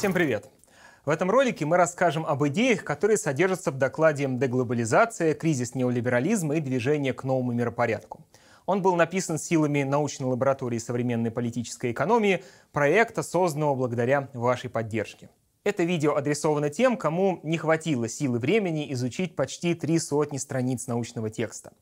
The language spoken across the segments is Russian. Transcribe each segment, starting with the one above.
Всем привет! В этом ролике мы расскажем об идеях, которые содержатся в докладе «Деглобализация, кризис неолиберализма и движение к новому миропорядку». Он был написан силами научной лаборатории современной политической экономии, проекта, созданного благодаря вашей поддержке. Это видео адресовано тем, кому не хватило силы времени изучить почти три сотни страниц научного текста.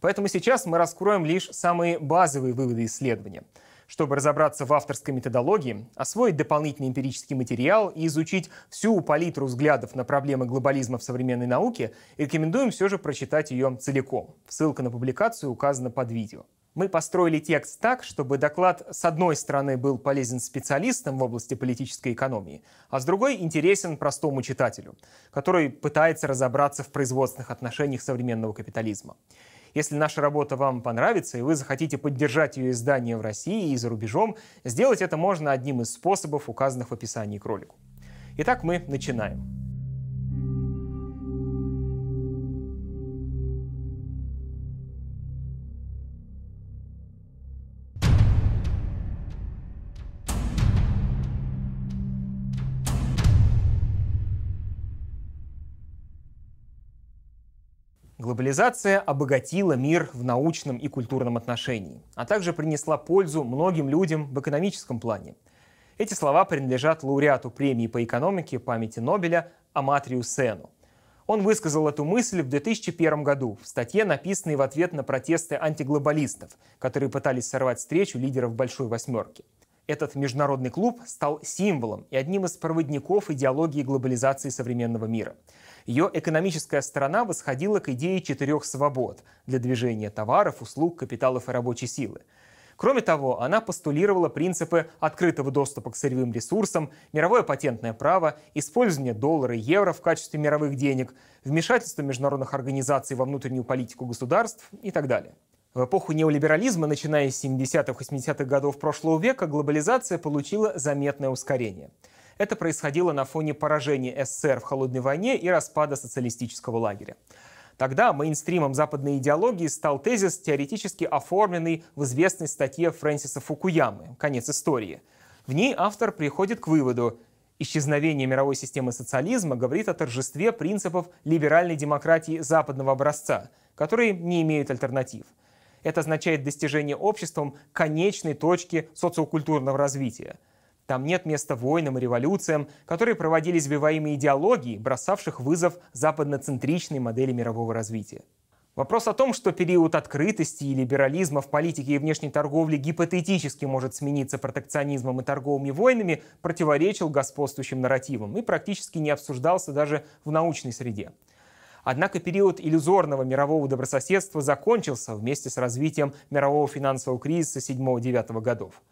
Поэтому сейчас мы раскроем лишь самые базовые выводы исследования – чтобы разобраться в авторской методологии, освоить дополнительный эмпирический материал и изучить всю палитру взглядов на проблемы глобализма в современной науке, рекомендуем все же прочитать ее целиком. Ссылка на публикацию указана под видео. Мы построили текст так, чтобы доклад с одной стороны был полезен специалистам в области политической экономии, а с другой интересен простому читателю, который пытается разобраться в производственных отношениях современного капитализма. Если наша работа вам понравится, и вы захотите поддержать ее издание в России и за рубежом, сделать это можно одним из способов, указанных в описании к ролику. Итак, мы начинаем. Глобализация обогатила мир в научном и культурном отношении, а также принесла пользу многим людям в экономическом плане. Эти слова принадлежат лауреату премии по экономике памяти Нобеля Аматрию Сену. Он высказал эту мысль в 2001 году в статье, написанной в ответ на протесты антиглобалистов, которые пытались сорвать встречу лидеров «Большой восьмерки». Этот международный клуб стал символом и одним из проводников идеологии глобализации современного мира – ее экономическая сторона восходила к идее четырех свобод для движения товаров, услуг, капиталов и рабочей силы. Кроме того, она постулировала принципы открытого доступа к сырьевым ресурсам, мировое патентное право, использование доллара и евро в качестве мировых денег, вмешательство международных организаций во внутреннюю политику государств и так далее. В эпоху неолиберализма, начиная с 70-80-х годов прошлого века, глобализация получила заметное ускорение – это происходило на фоне поражения СССР в холодной войне и распада социалистического лагеря. Тогда мейнстримом западной идеологии стал тезис, теоретически оформленный в известной статье Фрэнсиса Фукуямы «Конец истории». В ней автор приходит к выводу, исчезновение мировой системы социализма говорит о торжестве принципов либеральной демократии западного образца, которые не имеют альтернатив. Это означает достижение обществом конечной точки социокультурного развития – там нет места войнам и революциям, которые проводились во имя идеологии, бросавших вызов западноцентричной модели мирового развития. Вопрос о том, что период открытости и либерализма в политике и внешней торговле гипотетически может смениться протекционизмом и торговыми войнами, противоречил господствующим нарративам и практически не обсуждался даже в научной среде. Однако период иллюзорного мирового добрососедства закончился вместе с развитием мирового финансового кризиса 7-9 годов.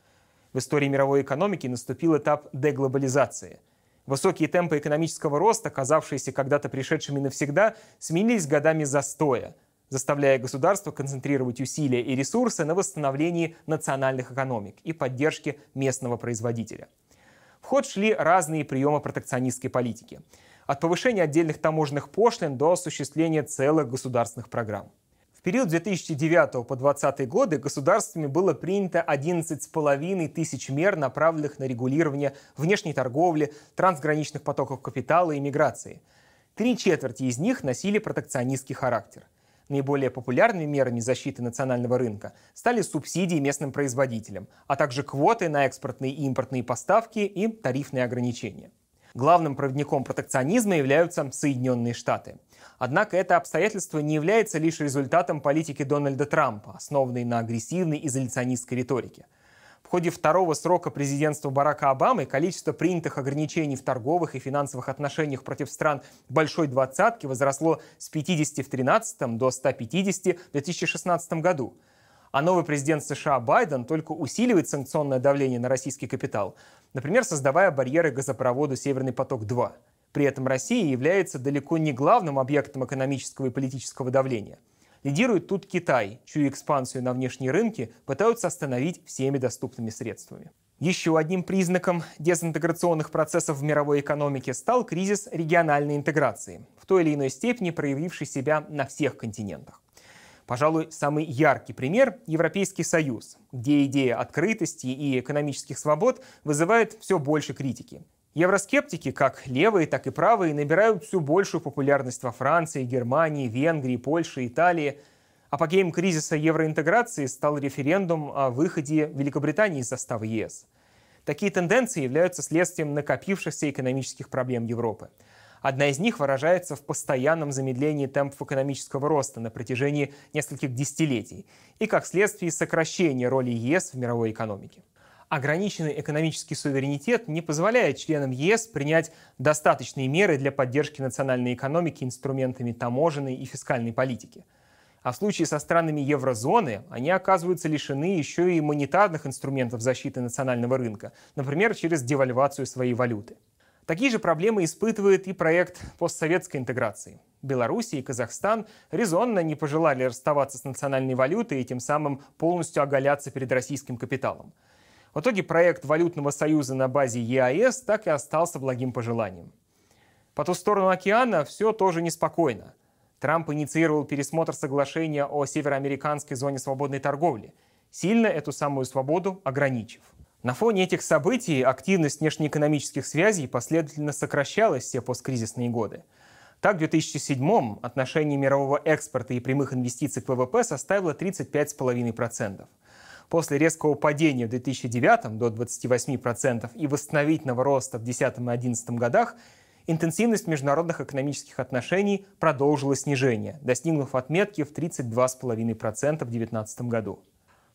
В истории мировой экономики наступил этап деглобализации. Высокие темпы экономического роста, казавшиеся когда-то пришедшими навсегда, сменились годами застоя, заставляя государство концентрировать усилия и ресурсы на восстановлении национальных экономик и поддержке местного производителя. В ход шли разные приемы протекционистской политики. От повышения отдельных таможенных пошлин до осуществления целых государственных программ. Период 2009 по 2020 годы государствами было принято 11,5 тысяч мер, направленных на регулирование внешней торговли, трансграничных потоков капитала и миграции. Три четверти из них носили протекционистский характер. Наиболее популярными мерами защиты национального рынка стали субсидии местным производителям, а также квоты на экспортные и импортные поставки и тарифные ограничения. Главным проводником протекционизма являются Соединенные Штаты – Однако это обстоятельство не является лишь результатом политики Дональда Трампа, основанной на агрессивной изоляционистской риторике. В ходе второго срока президентства Барака Обамы количество принятых ограничений в торговых и финансовых отношениях против стран Большой Двадцатки возросло с 50 в 2013 до 150 в 2016 году. А новый президент США Байден только усиливает санкционное давление на российский капитал, например, создавая барьеры газопроводу «Северный поток-2». При этом Россия является далеко не главным объектом экономического и политического давления. Лидирует тут Китай, чью экспансию на внешние рынки пытаются остановить всеми доступными средствами. Еще одним признаком дезинтеграционных процессов в мировой экономике стал кризис региональной интеграции, в той или иной степени проявивший себя на всех континентах. Пожалуй, самый яркий пример – Европейский Союз, где идея открытости и экономических свобод вызывает все больше критики. Евроскептики, как левые, так и правые, набирают все большую популярность во Франции, Германии, Венгрии, Польше, Италии. Апогеем кризиса евроинтеграции стал референдум о выходе Великобритании из состава ЕС. Такие тенденции являются следствием накопившихся экономических проблем Европы. Одна из них выражается в постоянном замедлении темпов экономического роста на протяжении нескольких десятилетий и, как следствие, сокращения роли ЕС в мировой экономике. Ограниченный экономический суверенитет не позволяет членам ЕС принять достаточные меры для поддержки национальной экономики инструментами таможенной и фискальной политики. А в случае со странами еврозоны они оказываются лишены еще и монетарных инструментов защиты национального рынка, например, через девальвацию своей валюты. Такие же проблемы испытывает и проект постсоветской интеграции. Белоруссия и Казахстан резонно не пожелали расставаться с национальной валютой и тем самым полностью оголяться перед российским капиталом. В итоге проект валютного союза на базе ЕАЭС так и остался благим пожеланием. По ту сторону океана все тоже неспокойно. Трамп инициировал пересмотр соглашения о североамериканской зоне свободной торговли, сильно эту самую свободу ограничив. На фоне этих событий активность внешнеэкономических связей последовательно сокращалась все посткризисные годы. Так, в 2007 отношение мирового экспорта и прямых инвестиций к ВВП составило 35,5%. После резкого падения в 2009 до 28% и восстановительного роста в 2010 и 2011 годах интенсивность международных экономических отношений продолжила снижение, достигнув отметки в 32,5% в 2019 году.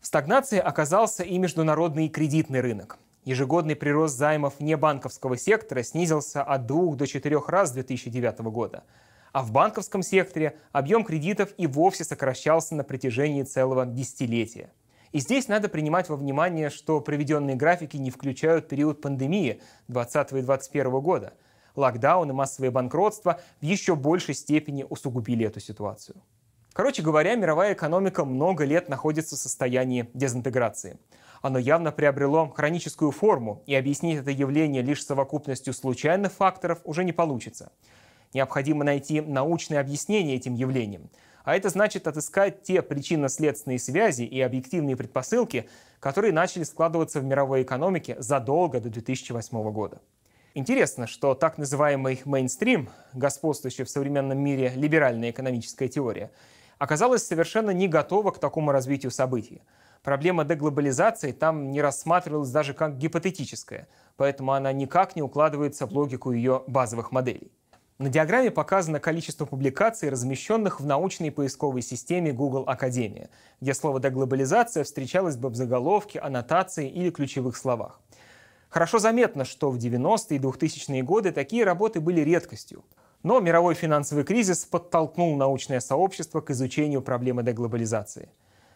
В стагнации оказался и международный кредитный рынок. Ежегодный прирост займов небанковского сектора снизился от 2 до 4 раз с 2009 года. А в банковском секторе объем кредитов и вовсе сокращался на протяжении целого десятилетия. И здесь надо принимать во внимание, что приведенные графики не включают период пандемии 2020 и 2021 года. Локдаун и массовое банкротство в еще большей степени усугубили эту ситуацию. Короче говоря, мировая экономика много лет находится в состоянии дезинтеграции. Оно явно приобрело хроническую форму, и объяснить это явление лишь совокупностью случайных факторов уже не получится. Необходимо найти научное объяснение этим явлениям. А это значит отыскать те причинно-следственные связи и объективные предпосылки, которые начали складываться в мировой экономике задолго до 2008 года. Интересно, что так называемый мейнстрим, господствующая в современном мире либеральная экономическая теория, оказалась совершенно не готова к такому развитию событий. Проблема деглобализации там не рассматривалась даже как гипотетическая, поэтому она никак не укладывается в логику ее базовых моделей. На диаграмме показано количество публикаций, размещенных в научной поисковой системе Google Академия, где слово «деглобализация» встречалось бы в заголовке, аннотации или ключевых словах. Хорошо заметно, что в 90-е и 2000-е годы такие работы были редкостью. Но мировой финансовый кризис подтолкнул научное сообщество к изучению проблемы деглобализации.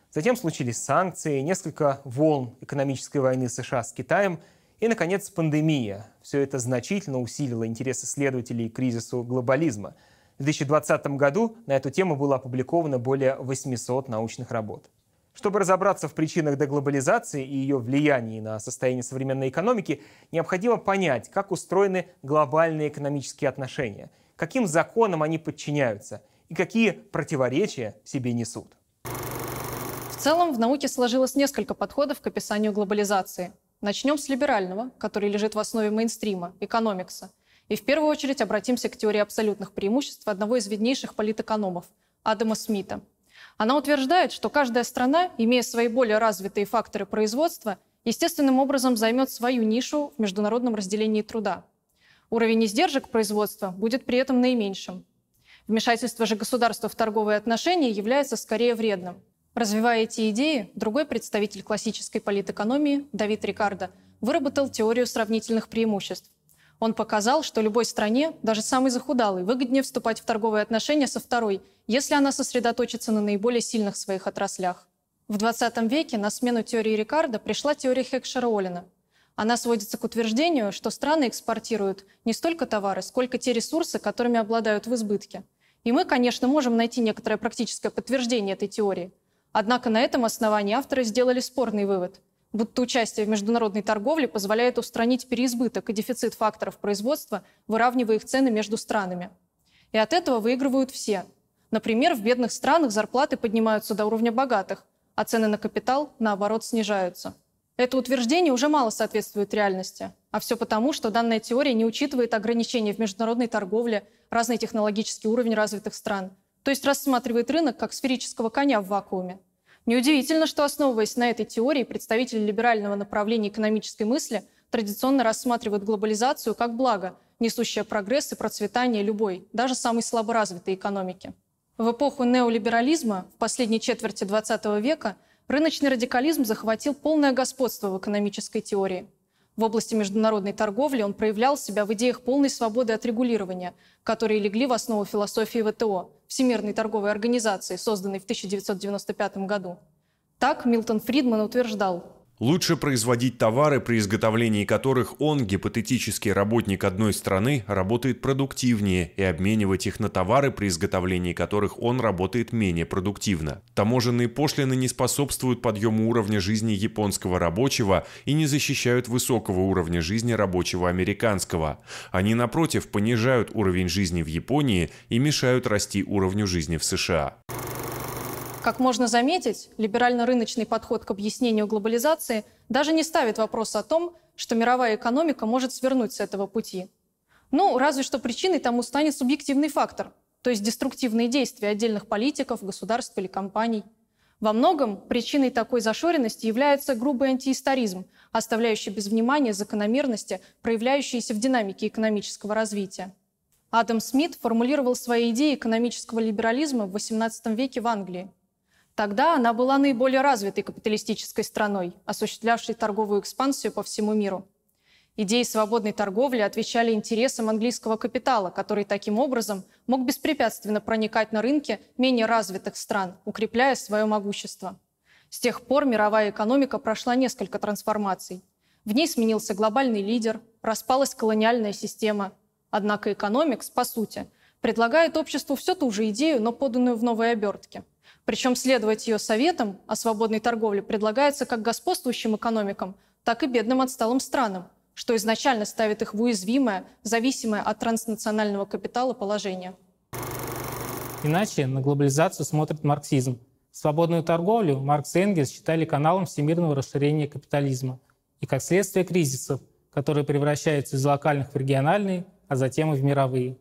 Затем случились санкции, несколько волн экономической войны США с Китаем и, наконец, пандемия. Все это значительно усилило интерес исследователей к кризису глобализма. В 2020 году на эту тему было опубликовано более 800 научных работ. Чтобы разобраться в причинах деглобализации и ее влиянии на состояние современной экономики, необходимо понять, как устроены глобальные экономические отношения – каким законам они подчиняются и какие противоречия себе несут. В целом в науке сложилось несколько подходов к описанию глобализации. Начнем с либерального, который лежит в основе мейнстрима, экономикса. И в первую очередь обратимся к теории абсолютных преимуществ одного из виднейших политэкономов – Адама Смита. Она утверждает, что каждая страна, имея свои более развитые факторы производства, естественным образом займет свою нишу в международном разделении труда – Уровень издержек производства будет при этом наименьшим. Вмешательство же государства в торговые отношения является скорее вредным. Развивая эти идеи, другой представитель классической политэкономии, Давид Рикардо, выработал теорию сравнительных преимуществ. Он показал, что любой стране, даже самой захудалой, выгоднее вступать в торговые отношения со второй, если она сосредоточится на наиболее сильных своих отраслях. В 20 веке на смену теории Рикардо пришла теория Хекшера-Олина – она сводится к утверждению, что страны экспортируют не столько товары, сколько те ресурсы, которыми обладают в избытке. И мы, конечно, можем найти некоторое практическое подтверждение этой теории. Однако на этом основании авторы сделали спорный вывод, будто участие в международной торговле позволяет устранить переизбыток и дефицит факторов производства, выравнивая их цены между странами. И от этого выигрывают все. Например, в бедных странах зарплаты поднимаются до уровня богатых, а цены на капитал, наоборот, снижаются. Это утверждение уже мало соответствует реальности. А все потому, что данная теория не учитывает ограничения в международной торговле, разный технологический уровень развитых стран. То есть рассматривает рынок как сферического коня в вакууме. Неудивительно, что, основываясь на этой теории, представители либерального направления экономической мысли традиционно рассматривают глобализацию как благо, несущее прогресс и процветание любой, даже самой слаборазвитой экономики. В эпоху неолиберализма в последней четверти XX века рыночный радикализм захватил полное господство в экономической теории. В области международной торговли он проявлял себя в идеях полной свободы от регулирования, которые легли в основу философии ВТО, Всемирной торговой организации, созданной в 1995 году. Так Милтон Фридман утверждал, Лучше производить товары, при изготовлении которых он, гипотетический работник одной страны, работает продуктивнее, и обменивать их на товары, при изготовлении которых он работает менее продуктивно. Таможенные пошлины не способствуют подъему уровня жизни японского рабочего и не защищают высокого уровня жизни рабочего американского. Они, напротив, понижают уровень жизни в Японии и мешают расти уровню жизни в США. Как можно заметить, либерально-рыночный подход к объяснению глобализации даже не ставит вопрос о том, что мировая экономика может свернуть с этого пути. Ну, разве что причиной тому станет субъективный фактор, то есть деструктивные действия отдельных политиков, государств или компаний. Во многом причиной такой зашоренности является грубый антиисторизм, оставляющий без внимания закономерности, проявляющиеся в динамике экономического развития. Адам Смит формулировал свои идеи экономического либерализма в XVIII веке в Англии. Тогда она была наиболее развитой капиталистической страной, осуществлявшей торговую экспансию по всему миру. Идеи свободной торговли отвечали интересам английского капитала, который таким образом мог беспрепятственно проникать на рынки менее развитых стран, укрепляя свое могущество. С тех пор мировая экономика прошла несколько трансформаций. В ней сменился глобальный лидер, распалась колониальная система. Однако экономикс, по сути, предлагает обществу все ту же идею, но поданную в новой обертке – причем следовать ее советам о свободной торговле предлагается как господствующим экономикам, так и бедным отсталым странам, что изначально ставит их в уязвимое, зависимое от транснационального капитала положение. Иначе на глобализацию смотрит марксизм. Свободную торговлю Маркс и Энгельс считали каналом всемирного расширения капитализма и как следствие кризисов, которые превращаются из локальных в региональные, а затем и в мировые.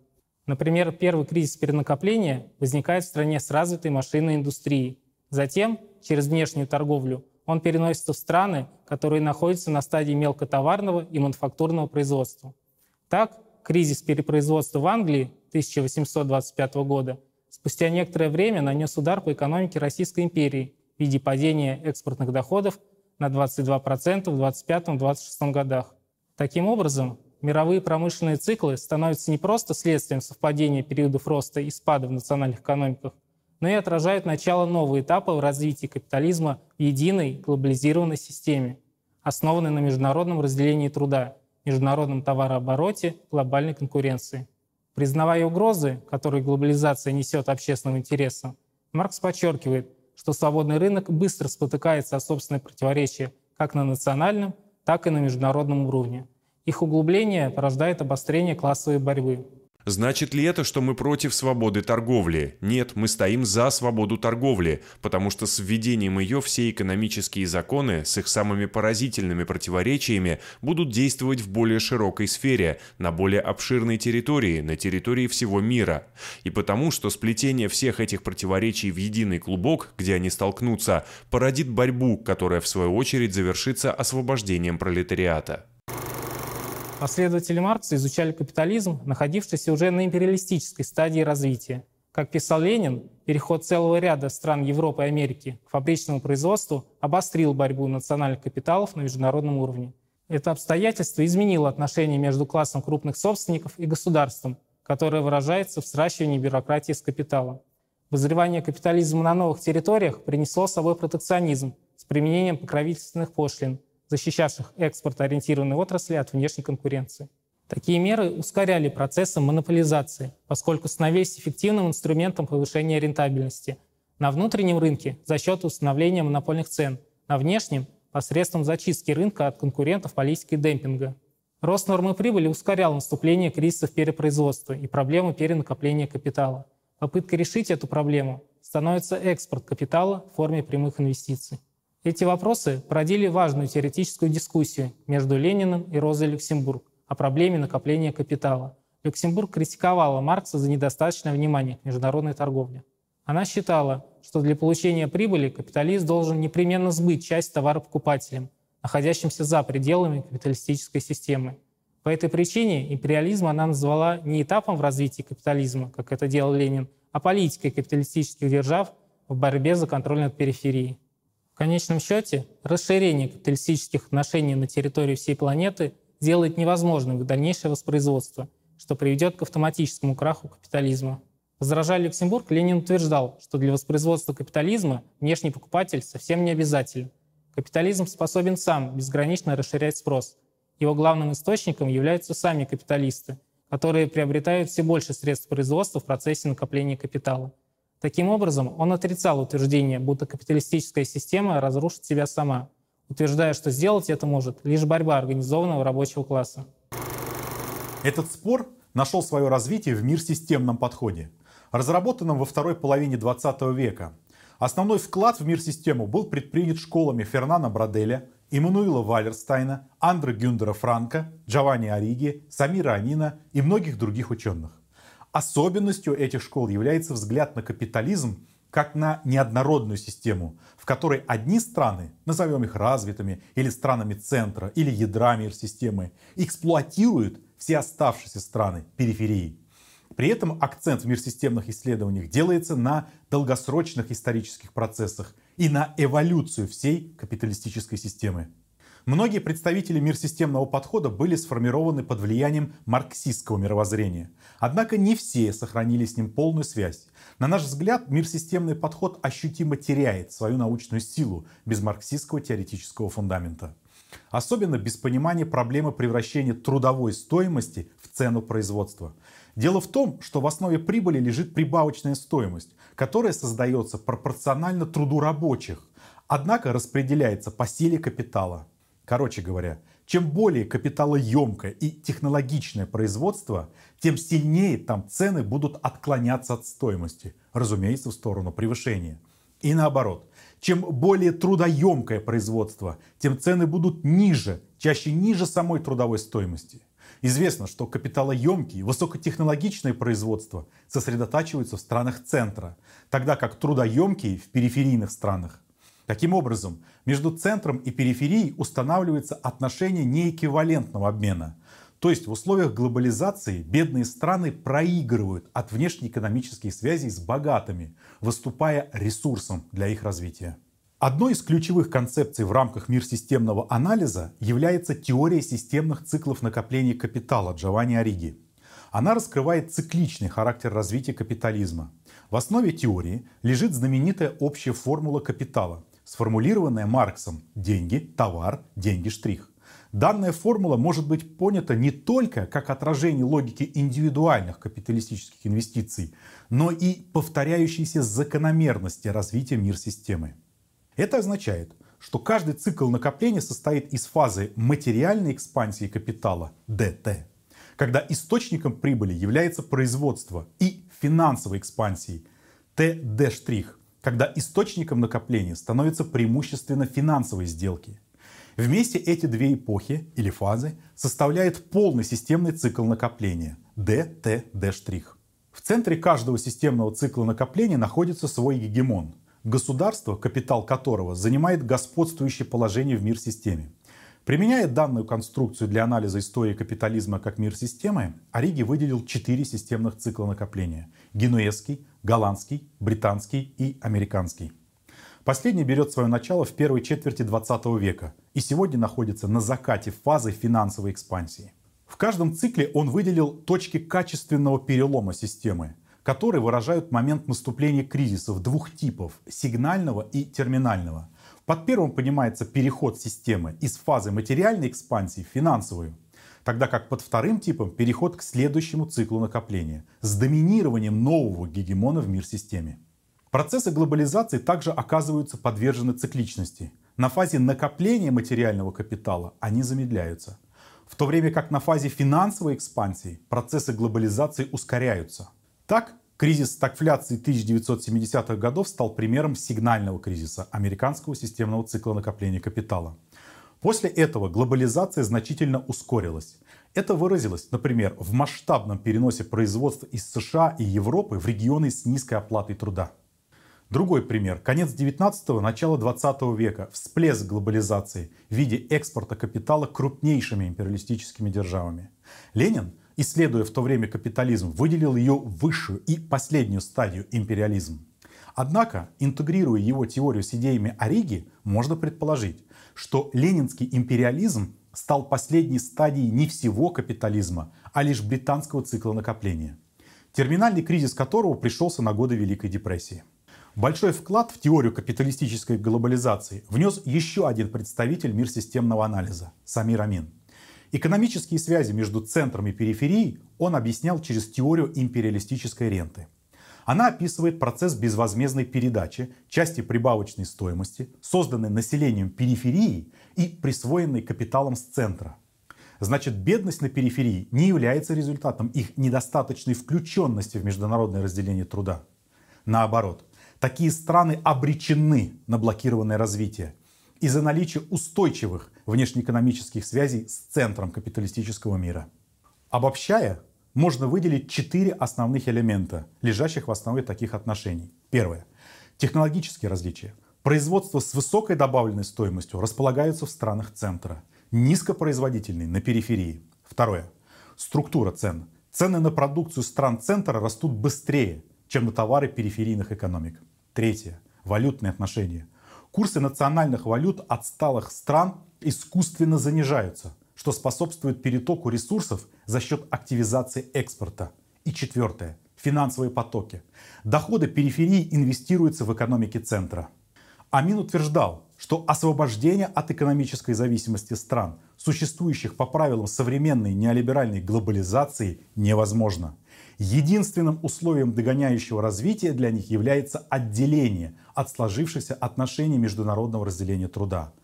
Например, первый кризис перенакопления возникает в стране с развитой машинной индустрией. Затем, через внешнюю торговлю, он переносится в страны, которые находятся на стадии мелкотоварного и мануфактурного производства. Так, кризис перепроизводства в Англии 1825 года спустя некоторое время нанес удар по экономике Российской империи в виде падения экспортных доходов на 22% в 25-26 годах. Таким образом, мировые промышленные циклы становятся не просто следствием совпадения периодов роста и спада в национальных экономиках, но и отражают начало нового этапа в развитии капитализма в единой глобализированной системе, основанной на международном разделении труда, международном товарообороте, глобальной конкуренции. Признавая угрозы, которые глобализация несет общественным интересам, Маркс подчеркивает, что свободный рынок быстро спотыкается о собственные противоречия как на национальном, так и на международном уровне – их углубление порождает обострение классовой борьбы. Значит ли это, что мы против свободы торговли? Нет, мы стоим за свободу торговли, потому что с введением ее все экономические законы с их самыми поразительными противоречиями будут действовать в более широкой сфере, на более обширной территории, на территории всего мира. И потому, что сплетение всех этих противоречий в единый клубок, где они столкнутся, породит борьбу, которая в свою очередь завершится освобождением пролетариата. Последователи Маркса изучали капитализм, находившийся уже на империалистической стадии развития. Как писал Ленин, переход целого ряда стран Европы и Америки к фабричному производству обострил борьбу национальных капиталов на международном уровне. Это обстоятельство изменило отношения между классом крупных собственников и государством, которое выражается в сращивании бюрократии с капиталом. Вызревание капитализма на новых территориях принесло с собой протекционизм с применением покровительственных пошлин, защищавших экспорт-ориентированные отрасли от внешней конкуренции. Такие меры ускоряли процессы монополизации, поскольку становились эффективным инструментом повышения рентабельности на внутреннем рынке за счет установления монопольных цен, на внешнем – посредством зачистки рынка от конкурентов политики демпинга. Рост нормы прибыли ускорял наступление кризисов перепроизводства и проблемы перенакопления капитала. Попыткой решить эту проблему становится экспорт капитала в форме прямых инвестиций. Эти вопросы породили важную теоретическую дискуссию между Лениным и Розой Люксембург о проблеме накопления капитала. Люксембург критиковала Маркса за недостаточное внимание к международной торговле. Она считала, что для получения прибыли капиталист должен непременно сбыть часть товара покупателям, находящимся за пределами капиталистической системы. По этой причине империализм она назвала не этапом в развитии капитализма, как это делал Ленин, а политикой капиталистических держав в борьбе за контроль над периферией. В конечном счете, расширение капиталистических отношений на территории всей планеты сделает невозможным их дальнейшее воспроизводство, что приведет к автоматическому краху капитализма. Возражая Люксембург, Ленин утверждал, что для воспроизводства капитализма внешний покупатель совсем не обязателен. Капитализм способен сам безгранично расширять спрос – его главным источником являются сами капиталисты, которые приобретают все больше средств производства в процессе накопления капитала. Таким образом, он отрицал утверждение, будто капиталистическая система разрушит себя сама, утверждая, что сделать это может лишь борьба организованного рабочего класса. Этот спор нашел свое развитие в мир-системном подходе, разработанном во второй половине 20 века. Основной вклад в мир-систему был предпринят школами Фернана Браделя, Иммануила Валерстайна, Андре Гюндера Франка, Джованни Ориги, Самира Анина и многих других ученых. Особенностью этих школ является взгляд на капитализм как на неоднородную систему, в которой одни страны, назовем их развитыми, или странами центра, или ядра мир-системы, эксплуатируют все оставшиеся страны периферии. При этом акцент в мир-системных исследованиях делается на долгосрочных исторических процессах и на эволюцию всей капиталистической системы. Многие представители мир-системного подхода были сформированы под влиянием марксистского мировоззрения. Однако не все сохранили с ним полную связь. На наш взгляд, мир-системный подход ощутимо теряет свою научную силу без марксистского теоретического фундамента. Особенно без понимания проблемы превращения трудовой стоимости в цену производства. Дело в том, что в основе прибыли лежит прибавочная стоимость, которая создается пропорционально труду рабочих, однако распределяется по силе капитала. Короче говоря, чем более капиталоемкое и технологичное производство, тем сильнее там цены будут отклоняться от стоимости, разумеется, в сторону превышения. И наоборот, чем более трудоемкое производство, тем цены будут ниже, чаще ниже самой трудовой стоимости. Известно, что капиталоемкие, высокотехнологичные производства сосредотачиваются в странах центра, тогда как трудоемкие в периферийных странах. Таким образом, между центром и периферией устанавливается отношение неэквивалентного обмена. То есть в условиях глобализации бедные страны проигрывают от внешнеэкономических связей с богатыми, выступая ресурсом для их развития. Одной из ключевых концепций в рамках мир-системного анализа является теория системных циклов накопления капитала Джованни Ориги. Она раскрывает цикличный характер развития капитализма. В основе теории лежит знаменитая общая формула капитала, сформулированная Марксом «деньги, товар, деньги, штрих». Данная формула может быть понята не только как отражение логики индивидуальных капиталистических инвестиций, но и повторяющейся закономерности развития мир-системы. Это означает, что каждый цикл накопления состоит из фазы материальной экспансии капитала ДТ, когда источником прибыли является производство, и финансовой экспансии ТД', когда источником накопления становятся преимущественно финансовые сделки. Вместе эти две эпохи или фазы составляют полный системный цикл накопления ДТД'. В центре каждого системного цикла накопления находится свой гегемон – государство, капитал которого занимает господствующее положение в мир-системе. Применяя данную конструкцию для анализа истории капитализма как мир-системы, Ориги выделил четыре системных цикла накопления – генуэзский, голландский, британский и американский. Последний берет свое начало в первой четверти 20 века и сегодня находится на закате фазы финансовой экспансии. В каждом цикле он выделил точки качественного перелома системы, которые выражают момент наступления кризисов двух типов – сигнального и терминального. Под первым понимается переход системы из фазы материальной экспансии в финансовую, тогда как под вторым типом переход к следующему циклу накопления с доминированием нового гегемона в мир-системе. Процессы глобализации также оказываются подвержены цикличности. На фазе накопления материального капитала они замедляются, в то время как на фазе финансовой экспансии процессы глобализации ускоряются – так, Кризис стагфляции 1970-х годов стал примером сигнального кризиса американского системного цикла накопления капитала. После этого глобализация значительно ускорилась. Это выразилось, например, в масштабном переносе производства из США и Европы в регионы с низкой оплатой труда. Другой пример. Конец 19-го, начало 20 века. Всплеск глобализации в виде экспорта капитала крупнейшими империалистическими державами. Ленин исследуя в то время капитализм, выделил ее высшую и последнюю стадию империализм. Однако, интегрируя его теорию с идеями Ориги, можно предположить, что ленинский империализм стал последней стадией не всего капитализма, а лишь британского цикла накопления, терминальный кризис которого пришелся на годы Великой депрессии. Большой вклад в теорию капиталистической глобализации внес еще один представитель мир системного анализа – Самир Амин. Экономические связи между центром и периферией он объяснял через теорию империалистической ренты. Она описывает процесс безвозмездной передачи части прибавочной стоимости, созданной населением периферии и присвоенной капиталом с центра. Значит, бедность на периферии не является результатом их недостаточной включенности в международное разделение труда. Наоборот, такие страны обречены на блокированное развитие – из-за наличия устойчивых внешнеэкономических связей с центром капиталистического мира. Обобщая, можно выделить четыре основных элемента, лежащих в основе таких отношений. Первое. Технологические различия. Производство с высокой добавленной стоимостью располагаются в странах центра, низкопроизводительные на периферии. Второе. Структура цен. Цены на продукцию стран центра растут быстрее, чем на товары периферийных экономик. Третье. Валютные отношения. Курсы национальных валют отсталых стран искусственно занижаются, что способствует перетоку ресурсов за счет активизации экспорта. И четвертое. Финансовые потоки. Доходы периферии инвестируются в экономике центра. Амин утверждал, что освобождение от экономической зависимости стран, существующих по правилам современной неолиберальной глобализации, невозможно. Единственным условием догоняющего развития для них является отделение от сложившихся отношений международного разделения труда.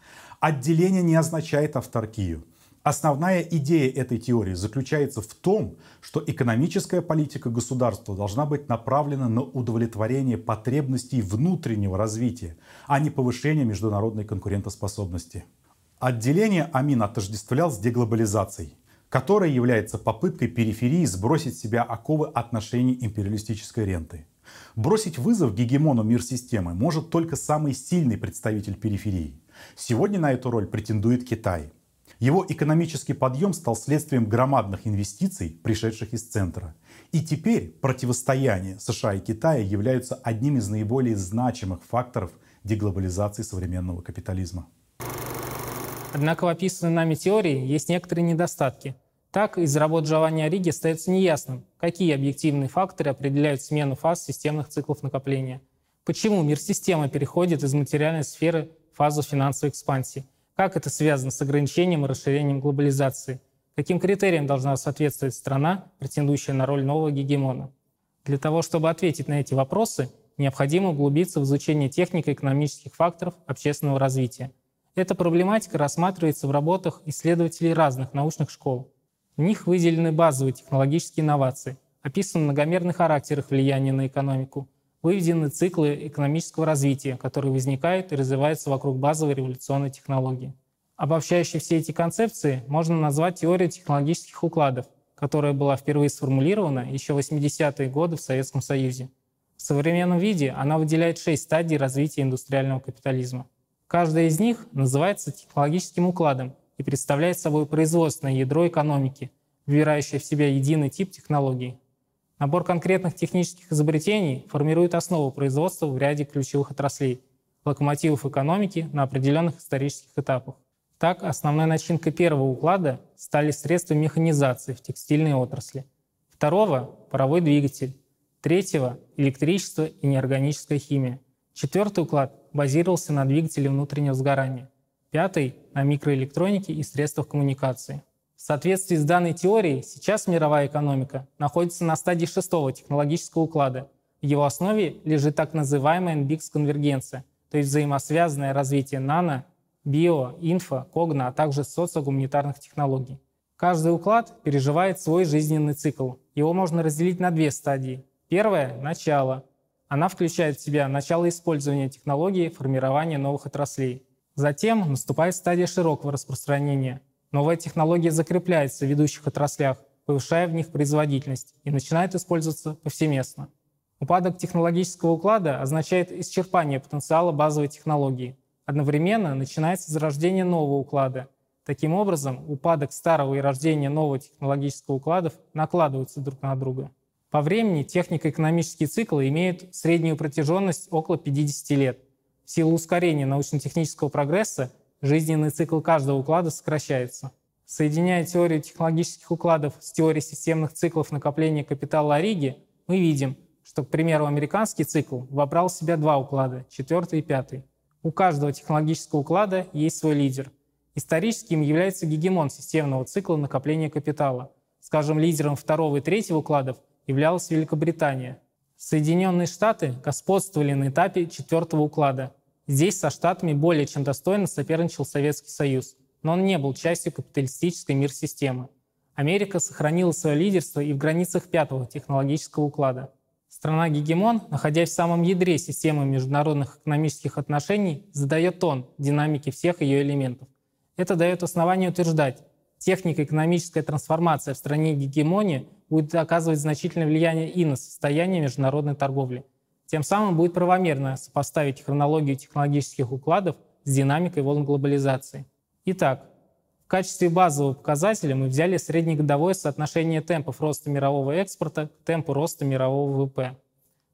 Отделение не означает авторкию. Основная идея этой теории заключается в том, что экономическая политика государства должна быть направлена на удовлетворение потребностей внутреннего развития, а не повышение международной конкурентоспособности. Отделение Амин отождествлял с деглобализацией которая является попыткой периферии сбросить с себя оковы отношений империалистической ренты. Бросить вызов гегемону мир-системы может только самый сильный представитель периферии. Сегодня на эту роль претендует Китай. Его экономический подъем стал следствием громадных инвестиций, пришедших из центра. И теперь противостояние США и Китая являются одним из наиболее значимых факторов деглобализации современного капитализма. Однако в описанной нами теории есть некоторые недостатки. Так, из работ Джованни Ориги остается неясным, какие объективные факторы определяют смену фаз системных циклов накопления. Почему мир системы переходит из материальной сферы в фазу финансовой экспансии? Как это связано с ограничением и расширением глобализации? Каким критериям должна соответствовать страна, претендующая на роль нового гегемона? Для того, чтобы ответить на эти вопросы, необходимо углубиться в изучение технико-экономических факторов общественного развития – эта проблематика рассматривается в работах исследователей разных научных школ. В них выделены базовые технологические инновации, описан многомерный характер их влияния на экономику, выведены циклы экономического развития, которые возникают и развиваются вокруг базовой революционной технологии. Обобщающей все эти концепции можно назвать теорией технологических укладов, которая была впервые сформулирована еще в 80-е годы в Советском Союзе. В современном виде она выделяет шесть стадий развития индустриального капитализма. Каждая из них называется технологическим укладом и представляет собой производственное ядро экономики, вбирающее в себя единый тип технологий. Набор конкретных технических изобретений формирует основу производства в ряде ключевых отраслей, локомотивов экономики на определенных исторических этапах. Так, основной начинкой первого уклада стали средства механизации в текстильной отрасли, второго — паровой двигатель, третьего — электричество и неорганическая химия. Четвертый уклад базировался на двигателе внутреннего сгорания, пятый — на микроэлектронике и средствах коммуникации. В соответствии с данной теорией, сейчас мировая экономика находится на стадии шестого технологического уклада. В его основе лежит так называемая NBIX-конвергенция, то есть взаимосвязанное развитие нано, био, инфо, когно, а также социогуманитарных технологий. Каждый уклад переживает свой жизненный цикл. Его можно разделить на две стадии. Первое – начало. Она включает в себя начало использования технологий формирования новых отраслей. Затем наступает стадия широкого распространения. Новая технология закрепляется в ведущих отраслях, повышая в них производительность и начинает использоваться повсеместно. Упадок технологического уклада означает исчерпание потенциала базовой технологии. Одновременно начинается зарождение нового уклада. Таким образом, упадок старого и рождение нового технологического укладов накладываются друг на друга. По времени технико-экономические циклы имеют среднюю протяженность около 50 лет. В силу ускорения научно-технического прогресса жизненный цикл каждого уклада сокращается. Соединяя теорию технологических укладов с теорией системных циклов накопления капитала Ориги, мы видим, что, к примеру, американский цикл вобрал в себя два уклада, четвертый и пятый. У каждого технологического уклада есть свой лидер. Исторически им является гегемон системного цикла накопления капитала. Скажем, лидером второго и третьего укладов – являлась Великобритания. Соединенные Штаты господствовали на этапе четвертого уклада. Здесь со Штатами более чем достойно соперничал Советский Союз, но он не был частью капиталистической мир-системы. Америка сохранила свое лидерство и в границах пятого технологического уклада. Страна-гегемон, находясь в самом ядре системы международных экономических отношений, задает тон динамики всех ее элементов. Это дает основание утверждать, технико-экономическая трансформация в стране гегемонии будет оказывать значительное влияние и на состояние международной торговли. Тем самым будет правомерно сопоставить хронологию технологических укладов с динамикой волн глобализации. Итак, в качестве базового показателя мы взяли среднегодовое соотношение темпов роста мирового экспорта к темпу роста мирового ВВП.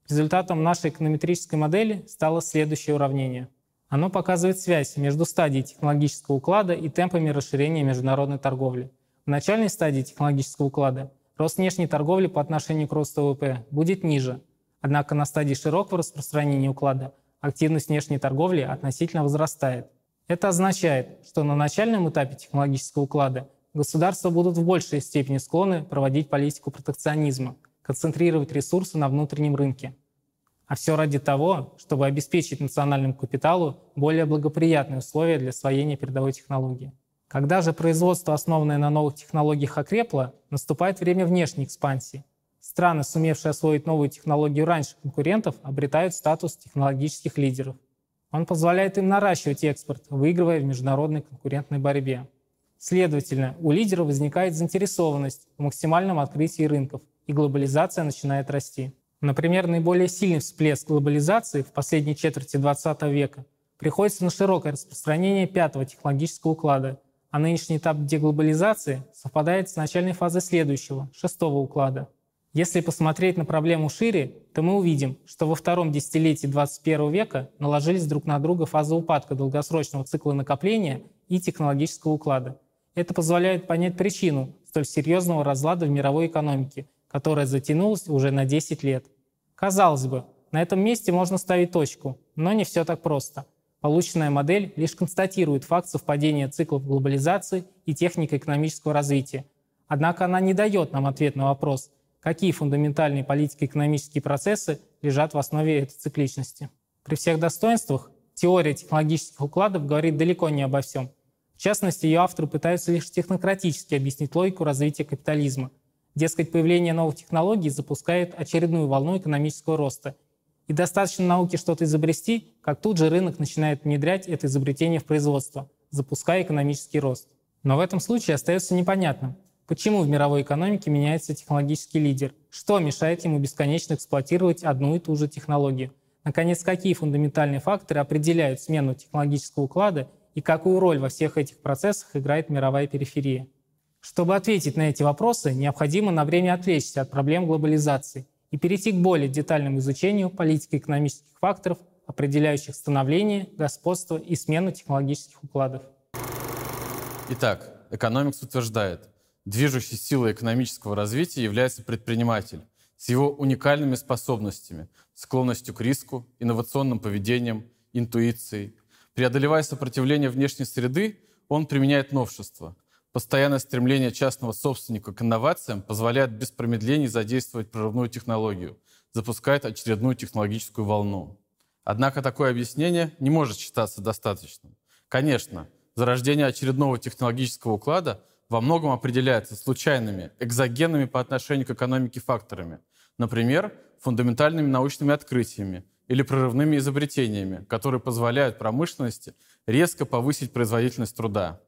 Результатом нашей эконометрической модели стало следующее уравнение. Оно показывает связь между стадией технологического уклада и темпами расширения международной торговли. В начальной стадии технологического уклада рост внешней торговли по отношению к росту ВВП будет ниже. Однако на стадии широкого распространения уклада активность внешней торговли относительно возрастает. Это означает, что на начальном этапе технологического уклада государства будут в большей степени склонны проводить политику протекционизма, концентрировать ресурсы на внутреннем рынке. А все ради того, чтобы обеспечить национальному капиталу более благоприятные условия для освоения передовой технологии. Когда же производство, основанное на новых технологиях, окрепло, наступает время внешней экспансии. Страны, сумевшие освоить новую технологию раньше конкурентов, обретают статус технологических лидеров. Он позволяет им наращивать экспорт, выигрывая в международной конкурентной борьбе. Следовательно, у лидеров возникает заинтересованность в максимальном открытии рынков, и глобализация начинает расти. Например, наиболее сильный всплеск глобализации в последней четверти 20 века приходится на широкое распространение пятого технологического уклада а нынешний этап деглобализации совпадает с начальной фазой следующего, шестого уклада. Если посмотреть на проблему шире, то мы увидим, что во втором десятилетии 21 века наложились друг на друга фазы упадка долгосрочного цикла накопления и технологического уклада. Это позволяет понять причину столь серьезного разлада в мировой экономике, которая затянулась уже на 10 лет. Казалось бы, на этом месте можно ставить точку, но не все так просто – Полученная модель лишь констатирует факт совпадения циклов глобализации и технико-экономического развития. Однако она не дает нам ответ на вопрос, какие фундаментальные политико-экономические процессы лежат в основе этой цикличности. При всех достоинствах теория технологических укладов говорит далеко не обо всем. В частности, ее авторы пытаются лишь технократически объяснить логику развития капитализма. Дескать, появление новых технологий запускает очередную волну экономического роста – и достаточно науки что-то изобрести, как тут же рынок начинает внедрять это изобретение в производство, запуская экономический рост. Но в этом случае остается непонятным, почему в мировой экономике меняется технологический лидер, что мешает ему бесконечно эксплуатировать одну и ту же технологию. Наконец, какие фундаментальные факторы определяют смену технологического уклада и какую роль во всех этих процессах играет мировая периферия. Чтобы ответить на эти вопросы, необходимо на время отвлечься от проблем глобализации – и перейти к более детальному изучению политико-экономических факторов, определяющих становление, господство и смену технологических укладов. Итак, экономикс утверждает, движущей силой экономического развития является предприниматель с его уникальными способностями, склонностью к риску, инновационным поведением, интуицией. Преодолевая сопротивление внешней среды, он применяет новшества – Постоянное стремление частного собственника к инновациям позволяет без промедлений задействовать прорывную технологию, запускает очередную технологическую волну. Однако такое объяснение не может считаться достаточным. Конечно, зарождение очередного технологического уклада во многом определяется случайными, экзогенными по отношению к экономике факторами, например, фундаментальными научными открытиями или прорывными изобретениями, которые позволяют промышленности резко повысить производительность труда.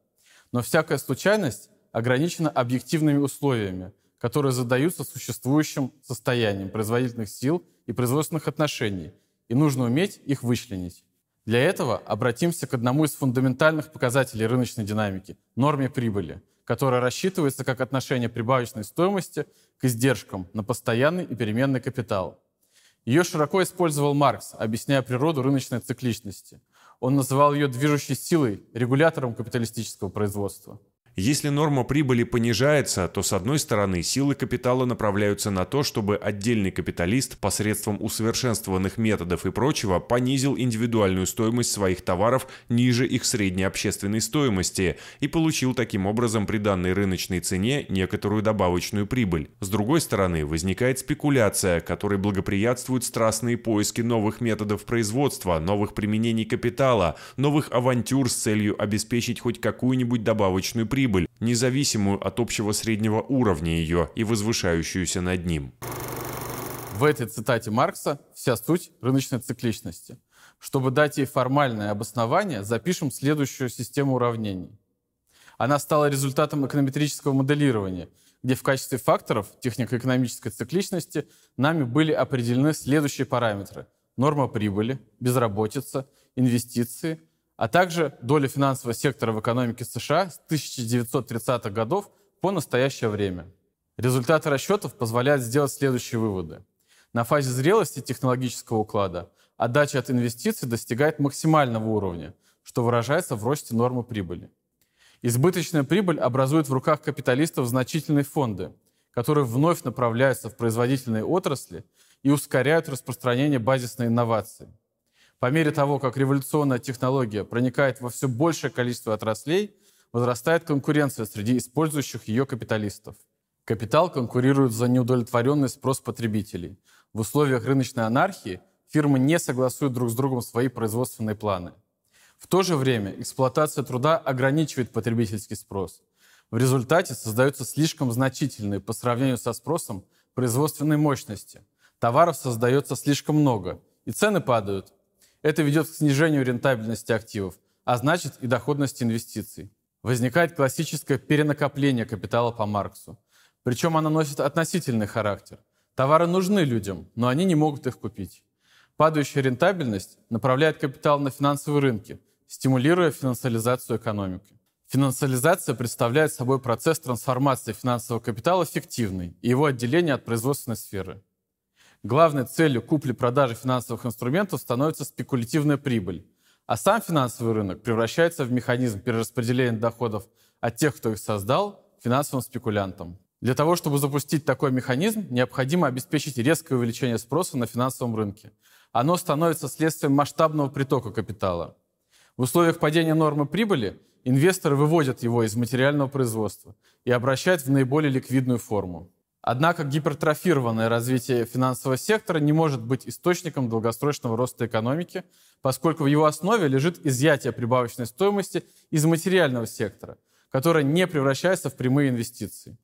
Но всякая случайность ограничена объективными условиями, которые задаются существующим состоянием производительных сил и производственных отношений, и нужно уметь их вычленить. Для этого обратимся к одному из фундаментальных показателей рыночной динамики – норме прибыли, которая рассчитывается как отношение прибавочной стоимости к издержкам на постоянный и переменный капитал. Ее широко использовал Маркс, объясняя природу рыночной цикличности. Он называл ее движущей силой, регулятором капиталистического производства. Если норма прибыли понижается, то с одной стороны силы капитала направляются на то, чтобы отдельный капиталист посредством усовершенствованных методов и прочего понизил индивидуальную стоимость своих товаров ниже их средней общественной стоимости и получил таким образом при данной рыночной цене некоторую добавочную прибыль. С другой стороны возникает спекуляция, которой благоприятствуют страстные поиски новых методов производства, новых применений капитала, новых авантюр с целью обеспечить хоть какую-нибудь добавочную прибыль прибыль, независимую от общего среднего уровня ее и возвышающуюся над ним. В этой цитате Маркса вся суть рыночной цикличности. Чтобы дать ей формальное обоснование, запишем следующую систему уравнений. Она стала результатом эконометрического моделирования, где в качестве факторов технико-экономической цикличности нами были определены следующие параметры. Норма прибыли, безработица, инвестиции, а также доля финансового сектора в экономике США с 1930-х годов по настоящее время. Результаты расчетов позволяют сделать следующие выводы. На фазе зрелости технологического уклада отдача от инвестиций достигает максимального уровня, что выражается в росте нормы прибыли. Избыточная прибыль образует в руках капиталистов значительные фонды, которые вновь направляются в производительные отрасли и ускоряют распространение базисной инновации. По мере того, как революционная технология проникает во все большее количество отраслей, возрастает конкуренция среди использующих ее капиталистов. Капитал конкурирует за неудовлетворенный спрос потребителей. В условиях рыночной анархии фирмы не согласуют друг с другом свои производственные планы. В то же время эксплуатация труда ограничивает потребительский спрос. В результате создаются слишком значительные по сравнению со спросом производственной мощности. Товаров создается слишком много, и цены падают, это ведет к снижению рентабельности активов, а значит и доходности инвестиций. Возникает классическое перенакопление капитала по Марксу. Причем оно носит относительный характер. Товары нужны людям, но они не могут их купить. Падающая рентабельность направляет капитал на финансовые рынки, стимулируя финансализацию экономики. Финансализация представляет собой процесс трансформации финансового капитала в и его отделение от производственной сферы. Главной целью купли-продажи финансовых инструментов становится спекулятивная прибыль, а сам финансовый рынок превращается в механизм перераспределения доходов от тех, кто их создал, финансовым спекулянтам. Для того, чтобы запустить такой механизм, необходимо обеспечить резкое увеличение спроса на финансовом рынке. Оно становится следствием масштабного притока капитала. В условиях падения нормы прибыли инвесторы выводят его из материального производства и обращают в наиболее ликвидную форму. Однако гипертрофированное развитие финансового сектора не может быть источником долгосрочного роста экономики, поскольку в его основе лежит изъятие прибавочной стоимости из материального сектора, которое не превращается в прямые инвестиции.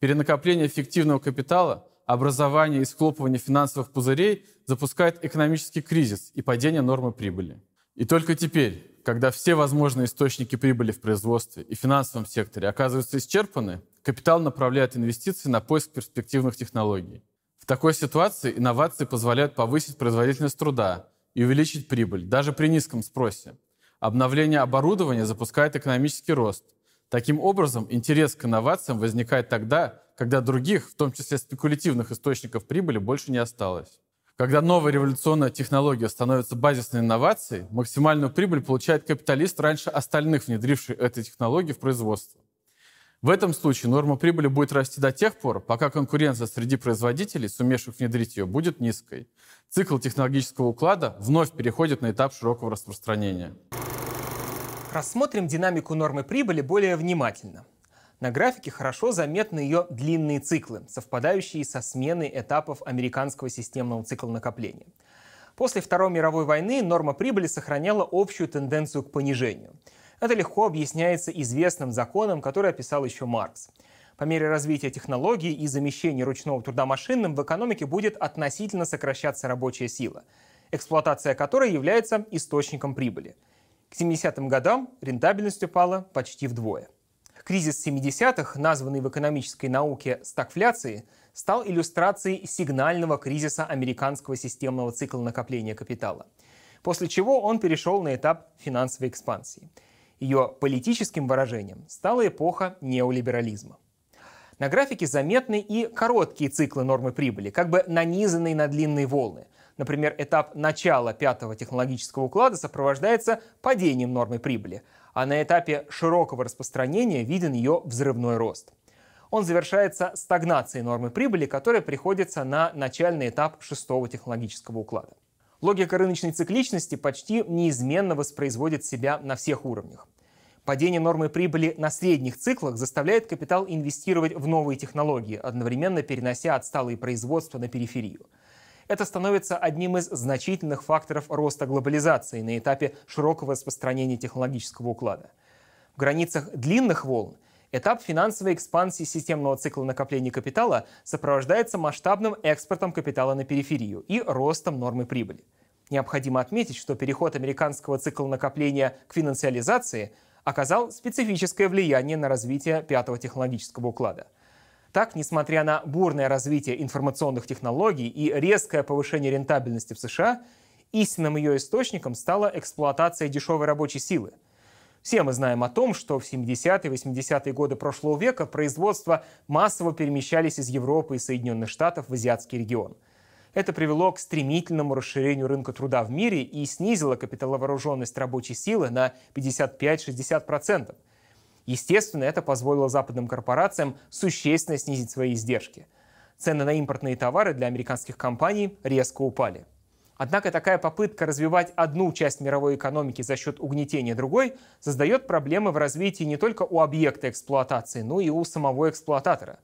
Перенакопление фиктивного капитала, образование и схлопывание финансовых пузырей запускает экономический кризис и падение нормы прибыли. И только теперь, когда все возможные источники прибыли в производстве и финансовом секторе оказываются исчерпаны, капитал направляет инвестиции на поиск перспективных технологий. В такой ситуации инновации позволяют повысить производительность труда и увеличить прибыль, даже при низком спросе. Обновление оборудования запускает экономический рост. Таким образом, интерес к инновациям возникает тогда, когда других, в том числе спекулятивных источников прибыли, больше не осталось. Когда новая революционная технология становится базисной инновацией, максимальную прибыль получает капиталист раньше остальных, внедривший эту технологию в производство. В этом случае норма прибыли будет расти до тех пор, пока конкуренция среди производителей, сумевших внедрить ее, будет низкой. Цикл технологического уклада вновь переходит на этап широкого распространения. Рассмотрим динамику нормы прибыли более внимательно. На графике хорошо заметны ее длинные циклы, совпадающие со сменой этапов американского системного цикла накопления. После Второй мировой войны норма прибыли сохраняла общую тенденцию к понижению. Это легко объясняется известным законом, который описал еще Маркс. По мере развития технологий и замещения ручного труда машинным в экономике будет относительно сокращаться рабочая сила, эксплуатация которой является источником прибыли. К 70-м годам рентабельность упала почти вдвое. Кризис 70-х, названный в экономической науке стагфляцией, стал иллюстрацией сигнального кризиса американского системного цикла накопления капитала, после чего он перешел на этап финансовой экспансии. Ее политическим выражением стала эпоха неолиберализма. На графике заметны и короткие циклы нормы прибыли, как бы нанизанные на длинные волны. Например, этап начала пятого технологического уклада сопровождается падением нормы прибыли, а на этапе широкого распространения виден ее взрывной рост. Он завершается стагнацией нормы прибыли, которая приходится на начальный этап шестого технологического уклада. Логика рыночной цикличности почти неизменно воспроизводит себя на всех уровнях. Падение нормы прибыли на средних циклах заставляет капитал инвестировать в новые технологии, одновременно перенося отсталые производства на периферию. Это становится одним из значительных факторов роста глобализации на этапе широкого распространения технологического уклада. В границах длинных волн этап финансовой экспансии системного цикла накопления капитала сопровождается масштабным экспортом капитала на периферию и ростом нормы прибыли. Необходимо отметить, что переход американского цикла накопления к финансиализации оказал специфическое влияние на развитие пятого технологического уклада – так, несмотря на бурное развитие информационных технологий и резкое повышение рентабельности в США, истинным ее источником стала эксплуатация дешевой рабочей силы. Все мы знаем о том, что в 70-е 80-е годы прошлого века производства массово перемещались из Европы и Соединенных Штатов в азиатский регион. Это привело к стремительному расширению рынка труда в мире и снизило капиталовооруженность рабочей силы на 55-60%. Естественно, это позволило западным корпорациям существенно снизить свои издержки. Цены на импортные товары для американских компаний резко упали. Однако такая попытка развивать одну часть мировой экономики за счет угнетения другой создает проблемы в развитии не только у объекта эксплуатации, но и у самого эксплуататора.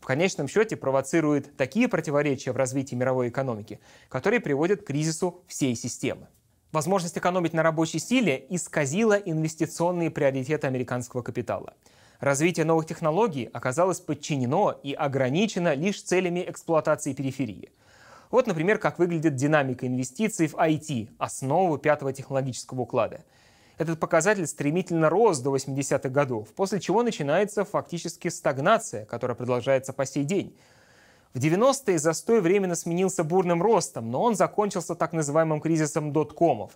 В конечном счете провоцирует такие противоречия в развитии мировой экономики, которые приводят к кризису всей системы. Возможность экономить на рабочей силе исказила инвестиционные приоритеты американского капитала. Развитие новых технологий оказалось подчинено и ограничено лишь целями эксплуатации периферии. Вот, например, как выглядит динамика инвестиций в IT, основу пятого технологического уклада. Этот показатель стремительно рос до 80-х годов, после чего начинается фактически стагнация, которая продолжается по сей день. В 90-е застой временно сменился бурным ростом, но он закончился так называемым кризисом доткомов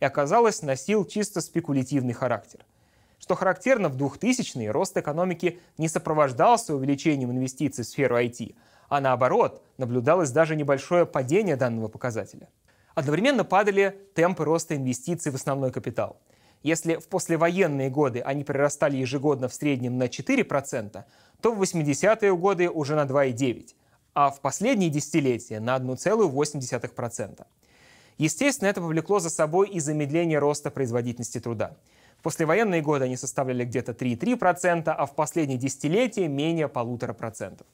и, оказалось, носил чисто спекулятивный характер. Что характерно, в 2000-е рост экономики не сопровождался увеличением инвестиций в сферу IT, а наоборот, наблюдалось даже небольшое падение данного показателя. Одновременно падали темпы роста инвестиций в основной капитал. Если в послевоенные годы они прирастали ежегодно в среднем на 4%, то в 80-е годы уже на 2,9% а в последние десятилетия на 1,8%. Естественно, это повлекло за собой и замедление роста производительности труда. В послевоенные годы они составляли где-то 3,3%, а в последние десятилетия менее полутора процентов.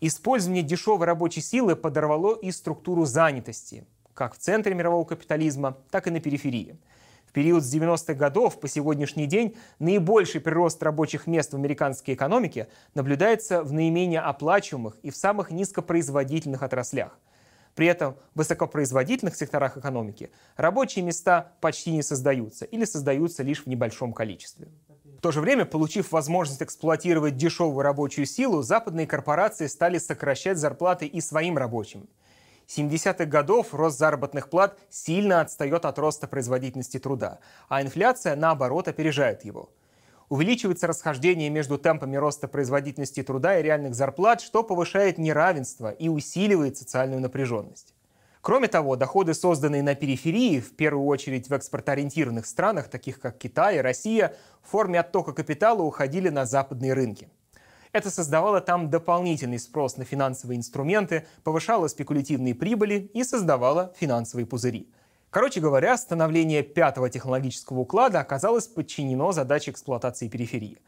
Использование дешевой рабочей силы подорвало и структуру занятости, как в центре мирового капитализма, так и на периферии – период с 90-х годов по сегодняшний день наибольший прирост рабочих мест в американской экономике наблюдается в наименее оплачиваемых и в самых низкопроизводительных отраслях. При этом в высокопроизводительных секторах экономики рабочие места почти не создаются или создаются лишь в небольшом количестве. В то же время, получив возможность эксплуатировать дешевую рабочую силу, западные корпорации стали сокращать зарплаты и своим рабочим – 70-х годов рост заработных плат сильно отстает от роста производительности труда, а инфляция, наоборот, опережает его. Увеличивается расхождение между темпами роста производительности труда и реальных зарплат, что повышает неравенство и усиливает социальную напряженность. Кроме того, доходы, созданные на периферии, в первую очередь в экспортоориентированных странах, таких как Китай и Россия, в форме оттока капитала уходили на западные рынки. Это создавало там дополнительный спрос на финансовые инструменты, повышало спекулятивные прибыли и создавало финансовые пузыри. Короче говоря, становление пятого технологического уклада оказалось подчинено задаче эксплуатации периферии.